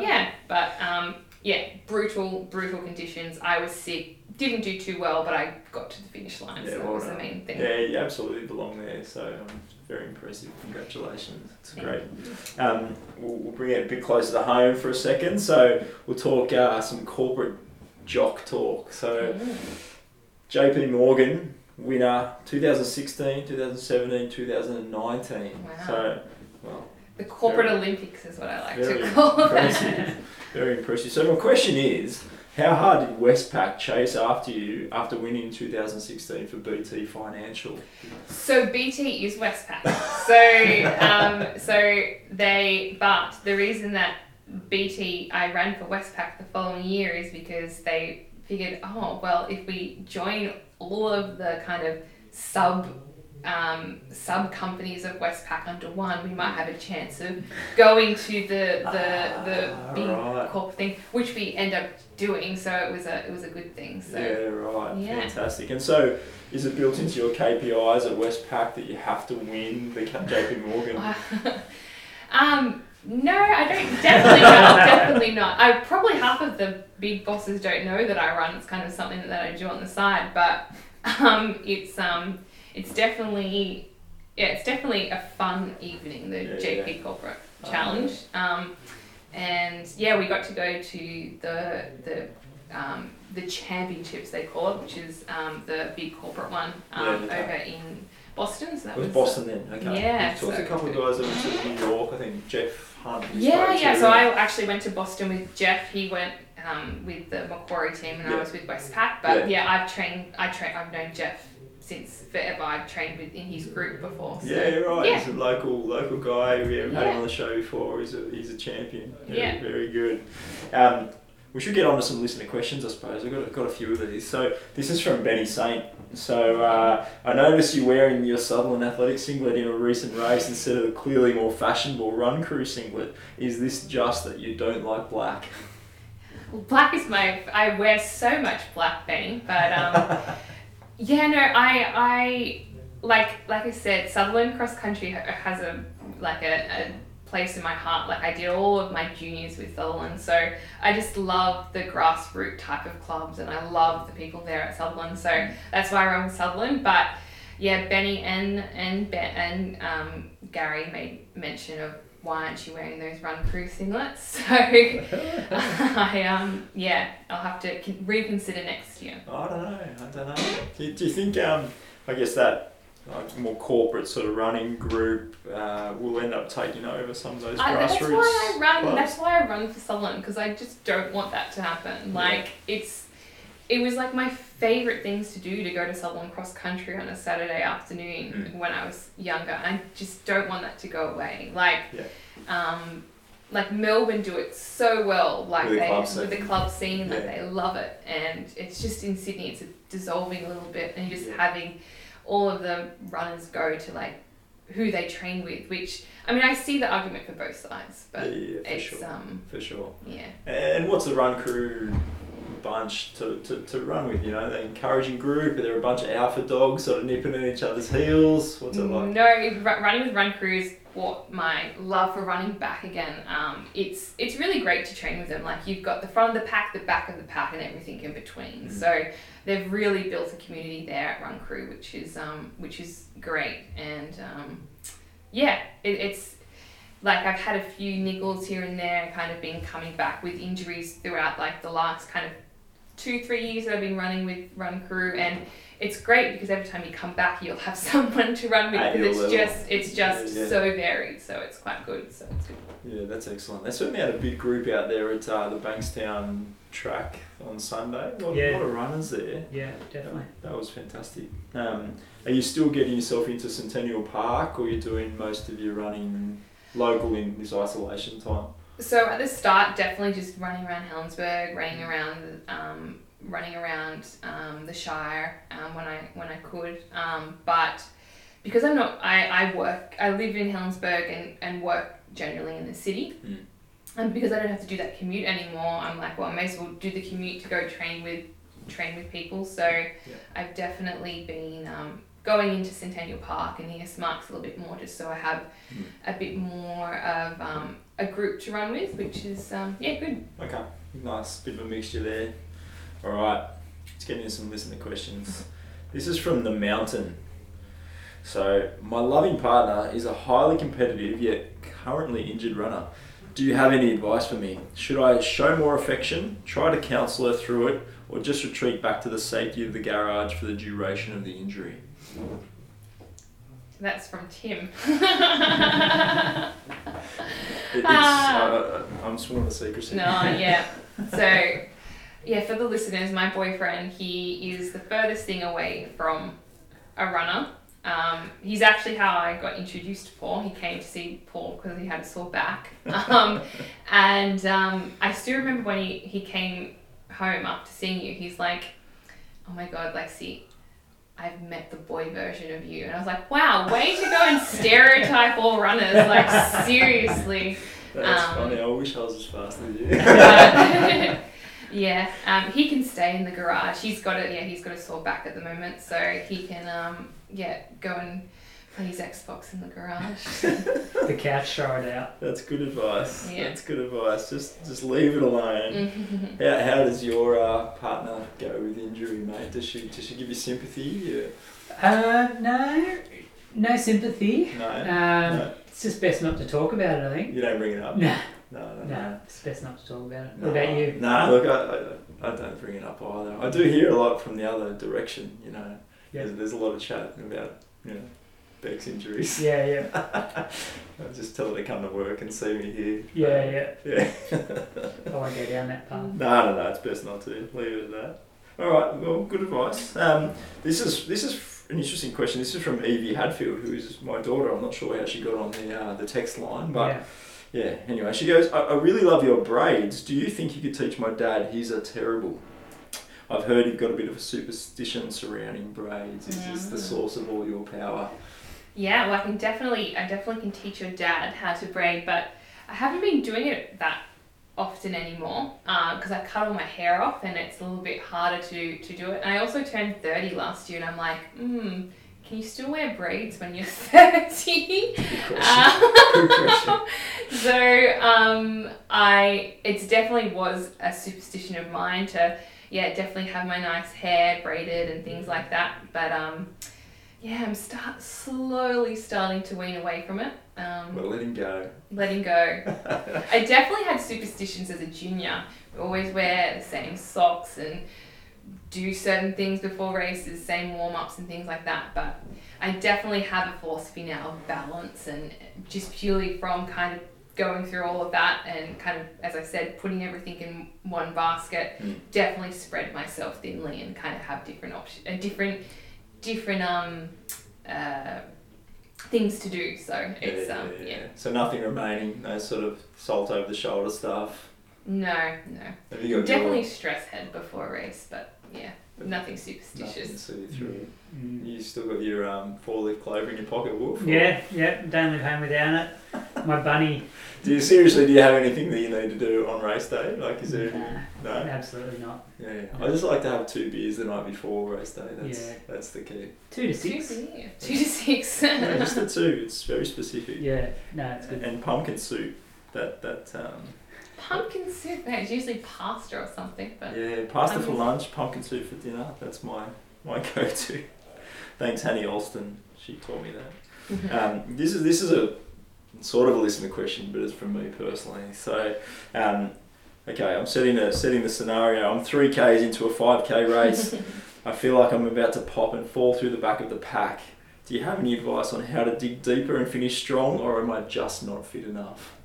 yeah, but um, yeah, brutal, brutal conditions. I was sick, didn't do too well, but I got to the finish line, Yeah, so that well was the main thing. Yeah, you absolutely belong there. So um, very impressive. Congratulations. It's great. Um, we'll, we'll bring it a bit closer to home for a second. So we'll talk uh, some corporate jock talk. So Mm. JP Morgan winner 2016, 2017, 2019. Wow. So well, The corporate Olympics is what I like to call it. very impressive. So my question is. How hard did Westpac chase after you after winning 2016 for BT Financial? So BT is Westpac. So um, so they but the reason that BT I ran for Westpac the following year is because they figured oh well if we join all of the kind of sub um, sub companies of Westpac under one, we might have a chance of going to the the, the Ah, big right. corp thing, which we end up doing. So it was a it was a good thing. So Yeah, right. Yeah. Fantastic. And so, is it built into your KPIs at Westpac that you have to win the JP Morgan? um, no, I don't. Definitely not. definitely not. I probably half of the big bosses don't know that I run. It's kind of something that I do on the side, but um, it's um, it's definitely yeah, it's definitely a fun evening. The Yeah, JP Corporate Oh, Challenge, um, and yeah, we got to go to the the. Um, the championships they call it, which is um, the big corporate one um, Yeah, over in Boston. So that It was was Boston then. Okay. Yeah, We've talked to a couple of guys that went to New York. I think Jeff Hunt. Yeah, yeah. to. So I actually went to Boston with Jeff. He went um, with the Macquarie team, and Yeah. I was with Westpac. But yeah. I've trained. I train. I've known Jeff since forever. I've trained with in his group before. So. Yeah, right. Yeah. He's a local local guy. We haven't had him on the show before. He's a he's a champion. Very, Yeah. very good. Um, we should get on to some listener questions, I suppose. I've got, got a few of these. So this is from Benny Saint. So uh, I noticed you wearing your Sutherland Athletic singlet in a recent race instead of the clearly more fashionable Run Crew singlet. Is this just that you don't like black? Well, black is my. I wear so much black, Benny. But um, yeah, no, I I like like I said, Sutherland Cross Country has a like a, a place in my heart. Like I did all of my juniors with Sutherland, so I just love the grassroots type of clubs, and I love the people there at Sutherland. So that's why I run with Sutherland. But yeah, Benny and and ben, and um, Gary made mention of why aren't you wearing those run crew singlets? So I um yeah, I'll have to reconsider next year. I don't know. I don't know. Do you, do you think? Um, I guess that like more corporate sort of running group uh, will end up taking over some of those I, grassroots. that's why I run. clubs? That's why I run for Sutherland because I just don't want that to happen. Like it's, it was like my favorite things to do to go to Sutherland cross country on a Saturday afternoon Mm. when I was younger. I just don't want that to go away. Like, um, like Melbourne do it so well. Like With the they club with scene. the club scene, like Yeah. they love it, and it's just in Sydney. It's dissolving a little bit, and just having all of the runners go to like who they train with, which I mean, I see the argument for both sides, Yeah, but yeah, for it's sure. um For sure. yeah. And what's the run crew bunch to, to, to run with? You know, the encouraging group. They're there a bunch of alpha dogs sort of nipping at each other's heels? What's it like? No, running with Run Crew is what my love for running back again. Um, it's it's really great to train with them. Like you've got the front of the pack, the back of the pack, and everything in between. Mm. So they've really built a community there at Run Crew, which is um, which is great. And um, yeah, it, it's like I've had a few niggles here and there, kind of been coming back with injuries throughout like the last kind of two three years that I've been running with Run Crew and it's great because every time you come back, you'll have someone to run with because it's level. just it's just Yeah, yeah. so varied. So it's quite good. So it's good. Yeah, that's excellent. They certainly had a big group out there at uh, the Bankstown track on Sunday. A lot, Yeah. lot of runners there. Yeah, definitely. That was fantastic. Um, are you still getting yourself into Centennial Park, or you're doing most of your running local in this isolation time? So at the start, definitely just running around Helensburgh, running around, um, running around um, the Shire um, when I when I could. Um, but because I'm not, I, I work, I live in Helensburgh and, and work generally in the city. Mm. And because I don't have to do that commute anymore, I'm like, well, I may as well do the commute to go train with train with people. So I've definitely been um, going into Centennial Park and the Marks a little bit more, just so I have Mm. a bit more of um, a group to run with, which is um, yeah good. Okay, nice bit of a mixture there. All right, let's get into some listener questions. This is from the mountain. So, my loving partner is a highly competitive yet currently injured runner. Do you have any advice for me? Should I show more affection, try to counsel her through it, or just retreat back to the safety of the garage for the duration of the injury? That's from Tim. It's, Ah. uh, I'm sworn to secrecy. no, yeah. So yeah, for the listeners, my boyfriend he is the furthest thing away from a runner. Um, he's actually how I got introduced to Paul. He came to see Paul because he had a sore back. Um, and um, I still remember when he, he came home after seeing you, he's like, oh my God, Lexi, I've met the boy version of you. And I was like, wow, way to go and stereotype all runners. Like, seriously. That's Um, funny. I wish I was as fast as you. Yeah, um, he can stay in the garage. He's got it. Yeah, he's got a sore back at the moment, so he can um, yeah go and play his Xbox in the garage. The couch, throw it out. That's good advice. Yeah. That's good advice. Just just leave it alone. How, how does your uh, partner go with injury, mate? Does she does she give you sympathy? Yeah. Uh, no, no sympathy. No. Um, no. It's just best not to talk about it, I think. You don't bring it up. No, No, no, no, it's best not to talk about it. No. What about you? No, look, I, I, I don't bring it up either. I do hear a lot from the other direction. You know, Yeah. there's, there's a lot of chat about you know Beck's injuries. Yeah, yeah, I just tell her to come to work and see me here. yeah, yeah. Yeah. I won't go down that path. No, no, no. It's best not to. Leave it at that. All right. Well, good advice. Um, this is this is an interesting question. This is from Evie Hadfield, who is my daughter. I'm not sure how she got on the uh, the text line, but yeah. yeah. Anyway, she goes. I, I really love your braids. Do you think you could teach my dad? He's a terrible. I've heard you've got a bit of a superstition surrounding braids. Is this the Mm. source of all your power? Yeah, well, I can definitely, I definitely can teach your dad how to braid, but I haven't been doing it that often anymore because I cut all my hair off and it's a little bit harder to, to do it. And I also turned 30 last year and I'm like, hmm, can you still wear braids when you're 30? Good. Uh, so um, I it definitely was a superstition of mine to yeah definitely have my nice hair braided and things like that. But um, yeah, I'm start slowly starting to wean away from it. Um, We're letting go. letting go. I definitely had superstitions as a junior. We Always wear the same socks and do certain things before races, same warm ups and things like that. But I definitely have a philosophy now of balance and just purely from kind of going through all of that and kind of, as I said, putting everything in one basket. Mm. Definitely spread myself thinly and kind of have different options, different, different um, uh, things to do. So it's yeah, um, yeah, yeah. yeah. So nothing remaining, no sort of salt over the shoulder stuff. No, no. Have you got Definitely your, stress head before a race, but yeah, nothing nothing superstitious. to see through? Mm. You still got your um, four leaf clover in your pocket, Wolf? or- Yeah, yeah, don't leave home without it. My bunny, Do you seriously? Do you have anything that you need to do on race day? Like, is there? nah, No. absolutely not. Yeah, yeah. I just like to have two beers the night before race day. That's Yeah. that's the key. Two to Two, six. yeah, two to six. Yeah, just the two. It's very specific. Yeah, no, it's good. And pumpkin soup. That that um, Pumpkin soup. Yeah, it's usually pasta or something, but yeah, pasta for Pumpkin- lunch, pumpkin soup for dinner. That's my my go-to. Thanks, Hanny Allston. She taught me that. Um, this is this is a sort of a listener question, but it's from me personally. So, um, okay, I'm setting a setting the scenario. I'm three k's into a five k race. I feel like I'm about to pop and fall through the back of the pack. Do you have any advice on how to dig deeper and finish strong, or am I just not fit enough?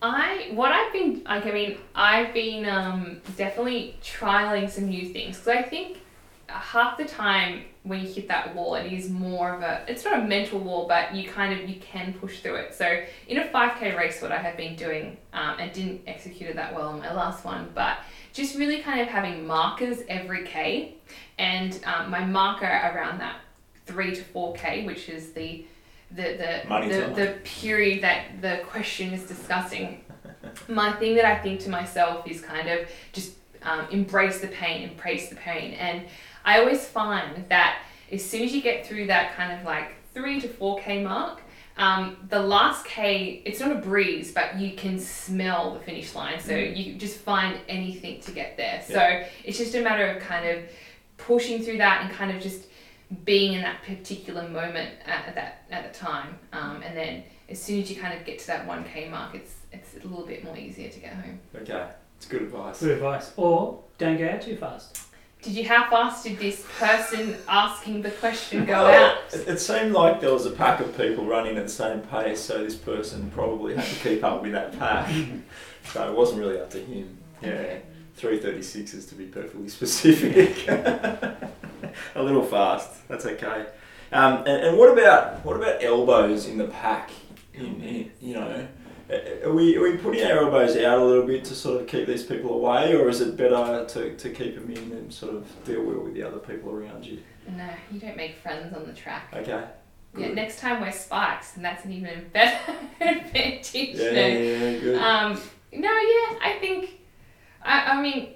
I what I've been like I mean I've been um, definitely trialing some new things because I think half the time when you hit that wall it is more of a it's not a mental wall but you kind of you can push through it. So in a 5k race what I have been doing um, and didn't execute it that well on my last one but just really kind of having markers every k and um, my marker around that 3 to 4k which is the the the, the, the period that the question is discussing. My thing that I think to myself is kind of just um, embrace the pain, embrace the pain. And I always find that as soon as you get through that kind of like three to four K mark, um, the last K, it's not a breeze, but you can smell the finish line. So Mm. you just find anything to get there. So it's just a matter of kind of pushing through that and kind of just being in that particular moment at, at that at the time. Um, and then as soon as you kind of get to that 1K mark, it's it's a little bit more easier to get home. Okay, it's good advice. Good advice. Or don't go out too fast. Did you, how fast did this person asking the question go Well, out? It, it seemed like there was a pack of people running at the same pace, so this person probably had to keep up with that pack. so it wasn't really up to him. Yeah, Okay. 336 is to be perfectly specific. a little fast. That's okay. Um, and, and what about what about elbows in the pack? In, in you know, are we are we putting our elbows out a little bit to sort of keep these people away, or is it better to, to keep them in and sort of deal well with the other people around you? No, you don't make friends on the track. Okay. Yeah, next time wear spikes, and that's an even better advantage. Yeah, yeah, yeah, good. Um, no, yeah, I think, I, I mean,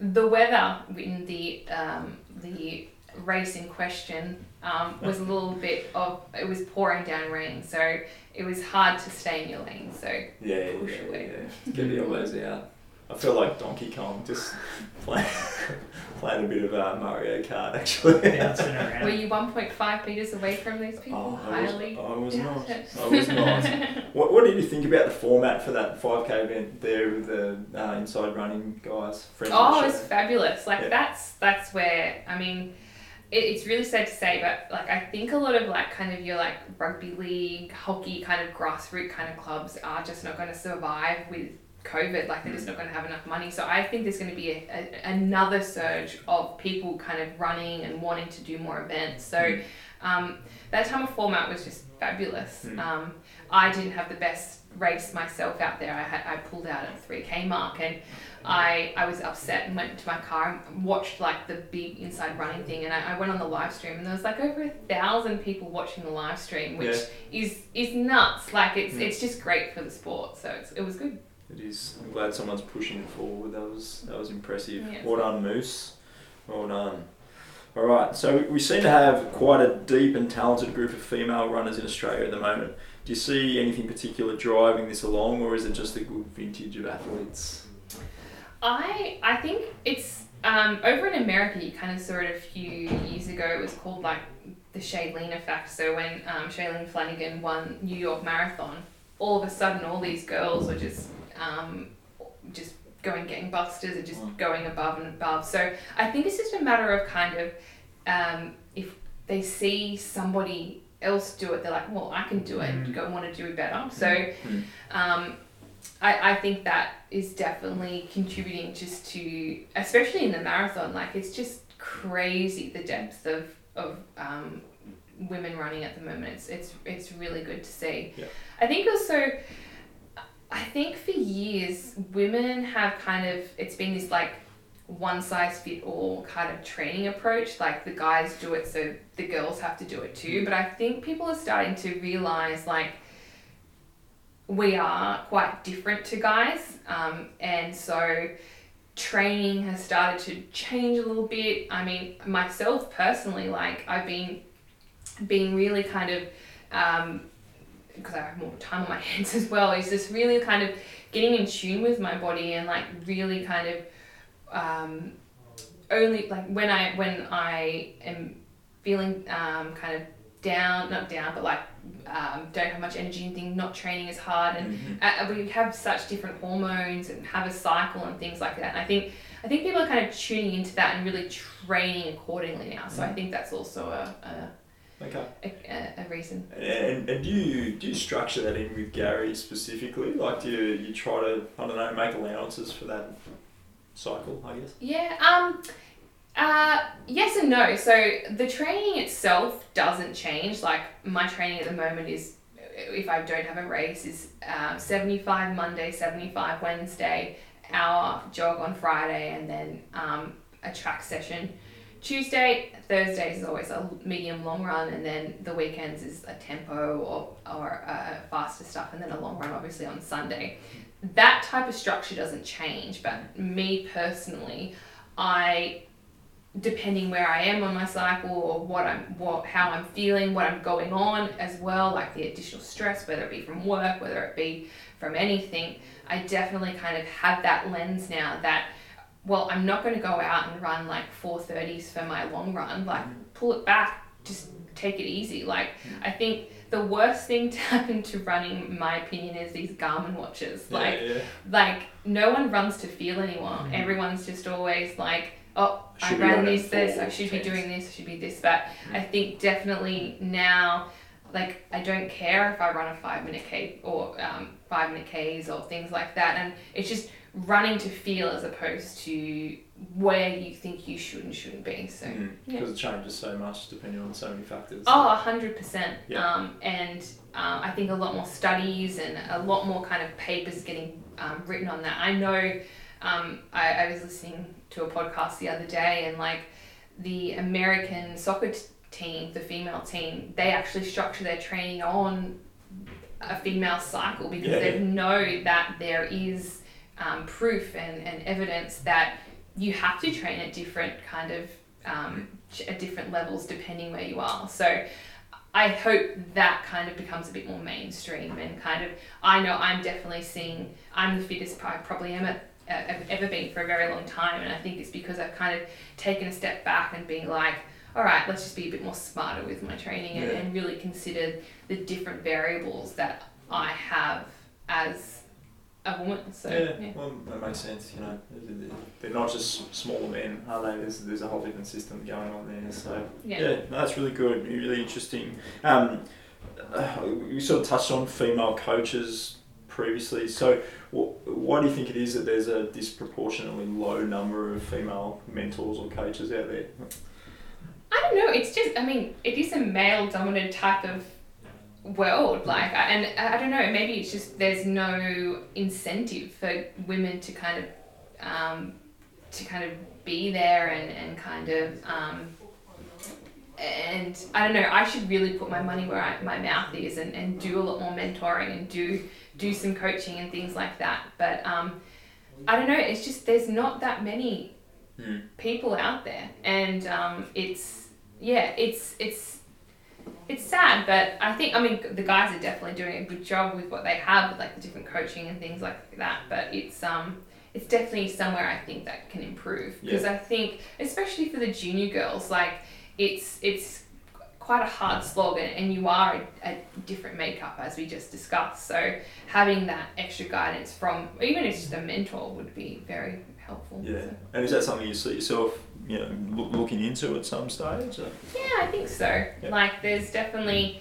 the weather in the um, the race in question um, was a little bit of it was pouring down rain, so it was hard to stay in your lane. So yeah, yeah, push yeah, away. yeah. Get the elbows out. I feel like Donkey Kong just playing, playing a bit of uh, Mario Kart actually. Were you one point five meters away from these people? Oh, I was, Highly. I was not. it. I was not. What, what did you think about the format for that 5k event there with the uh, inside running guys? Friends Oh, it was fabulous. Like Yeah. that's that's where I mean, it, it's really sad to say, but like I think a lot of like kind of your like rugby league, hockey kind of grassroots kind of clubs are just not going to survive with COVID. Like they're just not going to have enough money. So I think there's going to be a, a, another surge of people kind of running and wanting to do more events. So. Um, that time of format was just fabulous. Mm. Um, I didn't have the best race myself out there. I had I pulled out at three k mark and I I was upset and went to my car and watched like the big inside running thing and I, I went on the live stream and there was like over a thousand people watching the live stream, which is is nuts. Like it's Mm. it's just great for the sport. So it's, it was good. It is. I'm glad someone's pushing it forward. That was that was impressive. Yeah. Well done, Moose. Well done. All right, so we seem to have quite a deep and talented group of female runners in Australia at the moment. Do you see anything particular driving this along, or is it just a good vintage of athletes? I I think it's um, over in America. You kind of saw it a few years ago. It was called like the Shalane effect. So when um, Shalane Flanagan won New York Marathon, all of a sudden all these girls were just um, just going getting busters and just going above and above. So I think it's just a matter of kind of um, if they see somebody else do it, they're like, well, I can do it. Mm. Go want to do it better. So Mm. um, I, I think that is definitely contributing just to, especially in the marathon, like it's just crazy the depth of, of um, women running at the moment. It's, it's, it's really good to see. Yeah. I think also, I think for years, women have kind of, it's been this like one size fit all kind of training approach. Like the guys do it, so the girls have to do it too. But I think people are starting to realize like, we are quite different to guys, um, and so training has started to change a little bit. I mean, myself personally, like I've been being really kind of um, because I have more time on my hands as well. Is just really kind of getting in tune with my body and like really kind of um, only like when I when I am feeling um, kind of down, not down, but like um, don't have much energy and things, not training as hard, and Mhm. uh, we have such different hormones and have a cycle and things like that. And I think I think people are kind of tuning into that and really training accordingly now. So I think that's also a Okay. a, a, a reason. And, and do you do you structure that in with Gary specifically? Like, do you, you try to I don't know make allowances for that cycle? I guess. Yeah. Um. Uh, yes and no. So the training itself doesn't change. Like my training at the moment is, if I don't have a race, is um, seventy five Monday, seventy five Wednesday, hour jog on Friday, and then um, a track session. Tuesday, Thursdays is always a medium long run, and then the weekends is a tempo or or uh, faster stuff, and then a long run obviously on Sunday. That type of structure doesn't change, but me personally, I depending where I am on my cycle or what I'm what how I'm feeling, what I'm going on as well, like the additional stress, whether it be from work, whether it be from anything, I definitely kind of have that lens now that well, I'm not going to go out and run like 430s for my long run. Like pull it back, just take it easy. Like I think the worst thing to happen to running, in my opinion, is these Garmin watches. Like yeah, yeah. like no one runs to feel anymore. Mhm. Everyone's just always like, oh, Should I ran this, this, I should be doing this, I should be this. But I think definitely now, like I don't care if I run a five minute K or um, five minute Ks or things like that, and it's just running to feel as opposed to where you think you should and shouldn't be. So. Mm, yeah. Because it changes so much depending on so many factors. Oh, a hundred percent. Yeah. Um, and um, I think a lot more studies and a lot more kind of papers getting um, written on that. I know um, I, I was listening to a podcast the other day and like the American soccer t- team, the female team, they actually structure their training on a female cycle because Yeah, they know that there is um, proof and, and evidence that you have to train at different kind of um, at different levels depending where you are. So I hope that kind of becomes a bit more mainstream and kind of I know I'm definitely seeing I'm the fittest I probably am at have ever been for a very long time and I think it's because I've kind of taken a step back and being like all right let's just be a bit more smarter with my training and, Yeah. and really consider the different variables that I have as a woman so yeah, well, that makes sense. You know, They're- they're not just smaller men, are they? There's, there's a whole different system going on there. So yeah. yeah, no, that's really good. Really interesting. Um, uh, we sort of touched on female coaches previously. So wh- why do you think it is that there's a disproportionately low number of female mentors or coaches out there? I don't know. It's just, I mean, it is a male dominant type of world. Like, and I don't know, maybe it's just there's no incentive for women to kind of, um, to kind of be there and, and kind of, um, and I don't know, I should really put my money where I, my mouth is and, and do a lot more mentoring and do, do some coaching and things like that. But, um, I don't know, it's just, there's not that many Mm. people out there, and um, it's yeah, it's it's it's sad, but I think I mean the guys are definitely doing a good job with what they have, with like the different coaching and things like that. But it's um it's definitely somewhere I think that can improve because I think especially for the junior girls, like it's it's quite a hard slog and, and you are a, a different makeup as we just discussed. So having that extra guidance from even if it's just a mentor would be very helpful. Yeah. So. And is that something you see yourself, you know, loo- looking into at some stage? Or? Yeah, I think so. Yeah. Like, there's definitely,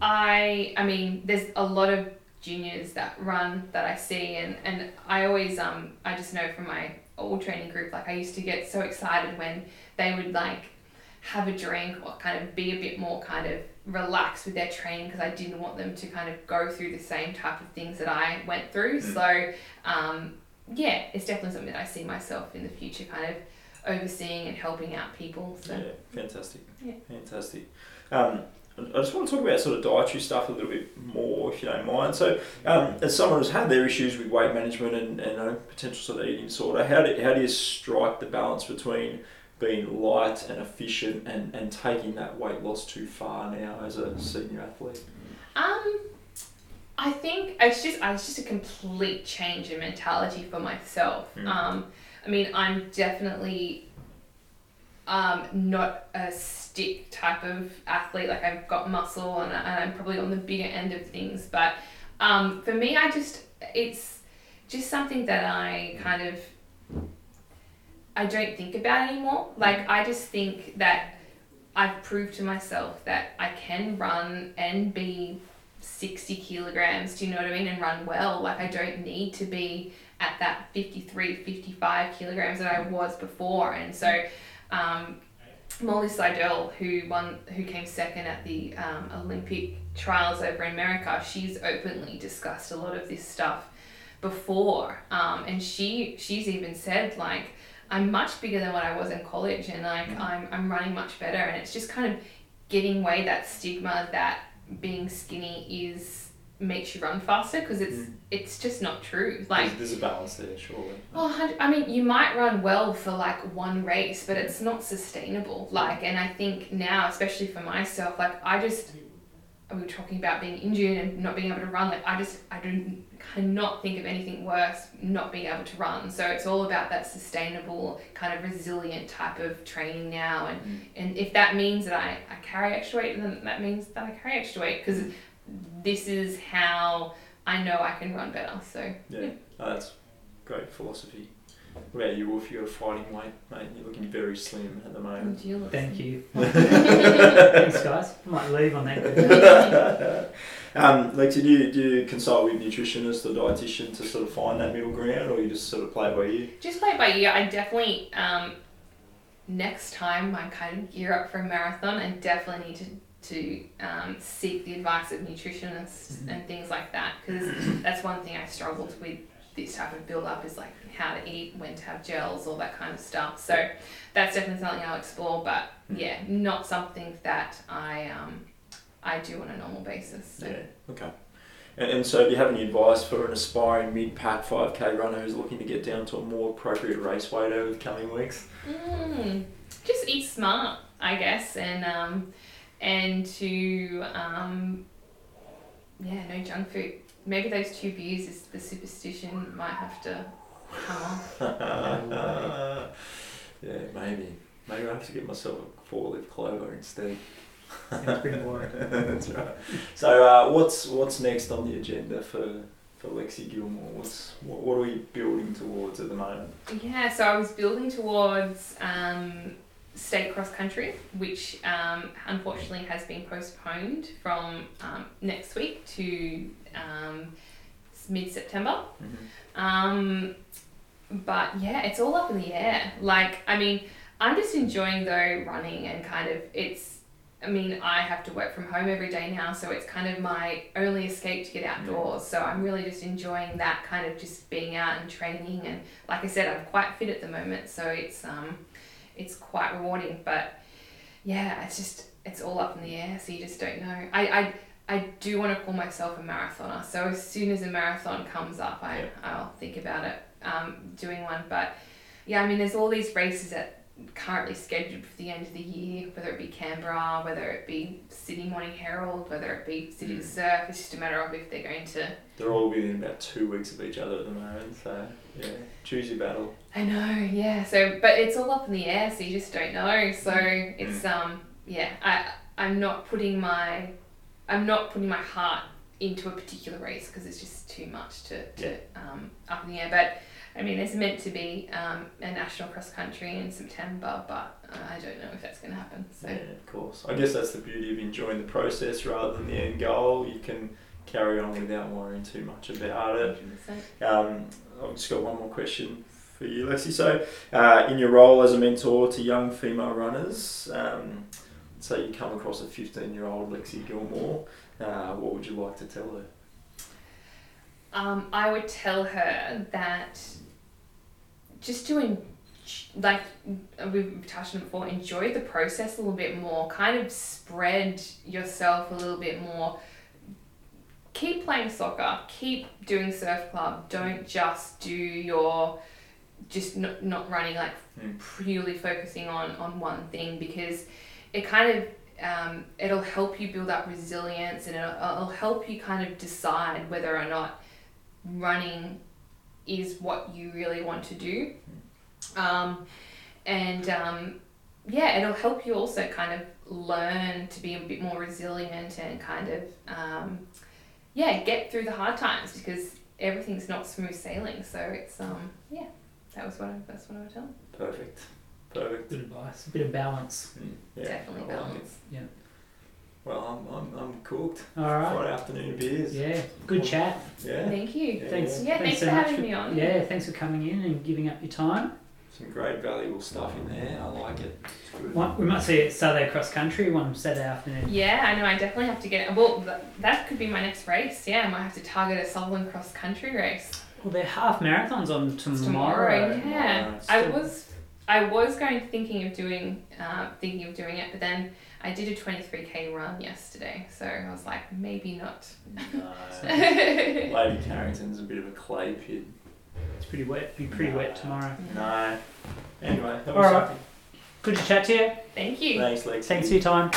I, I mean, there's a lot of juniors that run that I see, and and I always, um, I just know from my old training group, like I used to get so excited when they would like have a drink or kind of be a bit more kind of relaxed with their training because I didn't want them to kind of go through the same type of things that I went through. Mm. So, um, yeah, it's definitely something that I see myself in the future kind of overseeing and helping out people. So. Yeah, fantastic. Yeah. Fantastic. Um, I just want to talk about sort of dietary stuff a little bit more, if you don't mind. So, um, as someone who's had their issues with weight management and, and uh, potential sort of eating disorder, how do, how do you strike the balance between being light and efficient and, and taking that weight loss too far now as a senior athlete? Um, I think it's just it's just a complete change in mentality for myself. Mm. Um, I mean, I'm definitely um, not a stick type of athlete. Like I've got muscle and, and I'm probably on the bigger end of things. But um, for me, I just it's just something that I kind of I don't think about anymore. Like I just think that I've proved to myself that I can run and be 60 kilograms, do you know what I mean, and run well. Like I don't need to be at that 53, 55 kilograms that I was before. And so, um, Molly Seidel, who won, who came second at the um, Olympic trials over in America, she's openly discussed a lot of this stuff before, um, and she she's even said like I'm much bigger than what I was in college, and like Mhm. I'm I'm running much better, and it's just kind of getting away that stigma that being skinny is makes you run faster because it's Mm. it's just not true. Like there's, there's a balance there, surely. well, I mean, you might run well for like one race, but it's not sustainable. Like, and I think now, especially for myself, like I just, we were talking about being injured and not being able to run. Like, I just, I don't, cannot think of anything worse not being able to run. So it's all about that sustainable, kind of resilient type of training now. And Mm. and if that means that I, I carry extra weight, then that means that I carry extra weight because this is how I know I can run better. So Yeah, Oh, that's great philosophy. What about you, Wolf? You're fighting weight, mate. You're looking very slim at the moment. Thank you. Thanks, guys. I might leave on that. good. um, Lexi, do you, do you consult with nutritionists or dietitian to sort of find that middle ground, or you just sort of play it by ear? Just play it by ear. I definitely um, next time I kind of gear up for a marathon, I definitely need to to um, seek the advice of nutritionists Mhm. and things like that because that's one thing I struggled with this type of build up is like how to eat, when to have gels, all that kind of stuff. So that's definitely something I'll explore. But Mhm. yeah, not something that I um, I do on a normal basis. So. Yeah, okay. And, and so, do you have any advice for an aspiring mid pack 5k runner who's looking to get down to a more appropriate race weight over the coming weeks? Mm, just eat smart, I guess, and um, and to um, yeah, no junk food. Maybe those two beers is the superstition might have to come off. yeah, maybe. Maybe I have to get myself a four leaf clover instead. Sounds pretty boring. That's right. So, uh, what's what's next on the agenda for for Lexi Gilmore? What's what, what are we building towards at the moment? Yeah, so I was building towards um, state cross country, which um, unfortunately has been postponed from um, next week to um, mid September. Um, but yeah, it's all up in the air. Like, I mean, I'm just enjoying though running and kind of it's. I mean, I have to work from home every day now, so it's kind of my only escape to get outdoors. So I'm really just enjoying that kind of just being out and training. And like I said, I'm quite fit at the moment, so it's um, it's quite rewarding. But yeah, it's just it's all up in the air, so you just don't know. I I, I do want to call myself a marathoner, so as soon as a marathon comes up, I Yeah. I'll think about it um, doing one. But yeah, I mean, there's all these races that currently scheduled for the end of the year, whether it be Canberra, whether it be Sydney Morning Herald, whether it be City Mm. Surf. It's just a matter of if they're going to. They're all within about two weeks of each other at the moment, so yeah, choose your battle. I know, yeah. So, but it's all up in the air, so you just don't know. So Mm. it's um, yeah. I I'm not putting my, I'm not putting my heart into a particular race because it's just too much to to um up in the air. But I mean, there's meant to be um a national cross country in September, but uh, I don't know if that's going to happen. So. Yeah, of course. I guess that's the beauty of enjoying the process rather than the end goal. You can carry on without worrying too much about it. Um, I've just got one more question for you, Lexi. So, uh, in your role as a mentor to young female runners, um, say you come across a 15 year old Lexi Gilmore, uh, what would you like to tell her? Um, I would tell her that just to en- like we've touched on before, enjoy the process a little bit more. Kind of spread yourself a little bit more. Keep playing soccer. Keep doing surf club. Don't just do your just not, not running like Mm. purely focusing on on one thing because it kind of um, it'll help you build up resilience and it'll, it'll help you kind of decide whether or not running is what you really want to do. Um, and um, yeah, it'll help you also kind of learn to be a bit more resilient and kind of um, yeah get through the hard times because everything's not smooth sailing. So it's um yeah, that was what I, that's what I would tell. them. Perfect. Perfect. Good advice. A bit of balance. Mm, yeah, Definitely I like it. balance. Well, I'm, I'm, I'm cooked. All right. Friday afternoon beers. Yeah. Good chat. Yeah. Thank you. Yeah, Thanks. Yeah, thanks, so for much having me on. Yeah. Thanks for coming in and giving up your time. Some great valuable stuff in there. I like it. It's good. One, we might see it Saturday cross country one Saturday afternoon. Yeah, I know. I definitely have to get it. Well, th- that could be my next race. Yeah, I might have to target a Sutherland cross country race Well, they're half marathons on It's tomorrow. tomorrow. Yeah, Tomorrow. I was, I was going thinking of doing, uh, thinking of doing it, but then I did a twenty three k run yesterday, so I was like, maybe not. Lady Carrington's a bit of a clay pit pretty wet. Be pretty wet tomorrow. No. Anyway, that was All right. something. Good to chat to you. Thank you. Thanks, Lexi. Thanks for your time.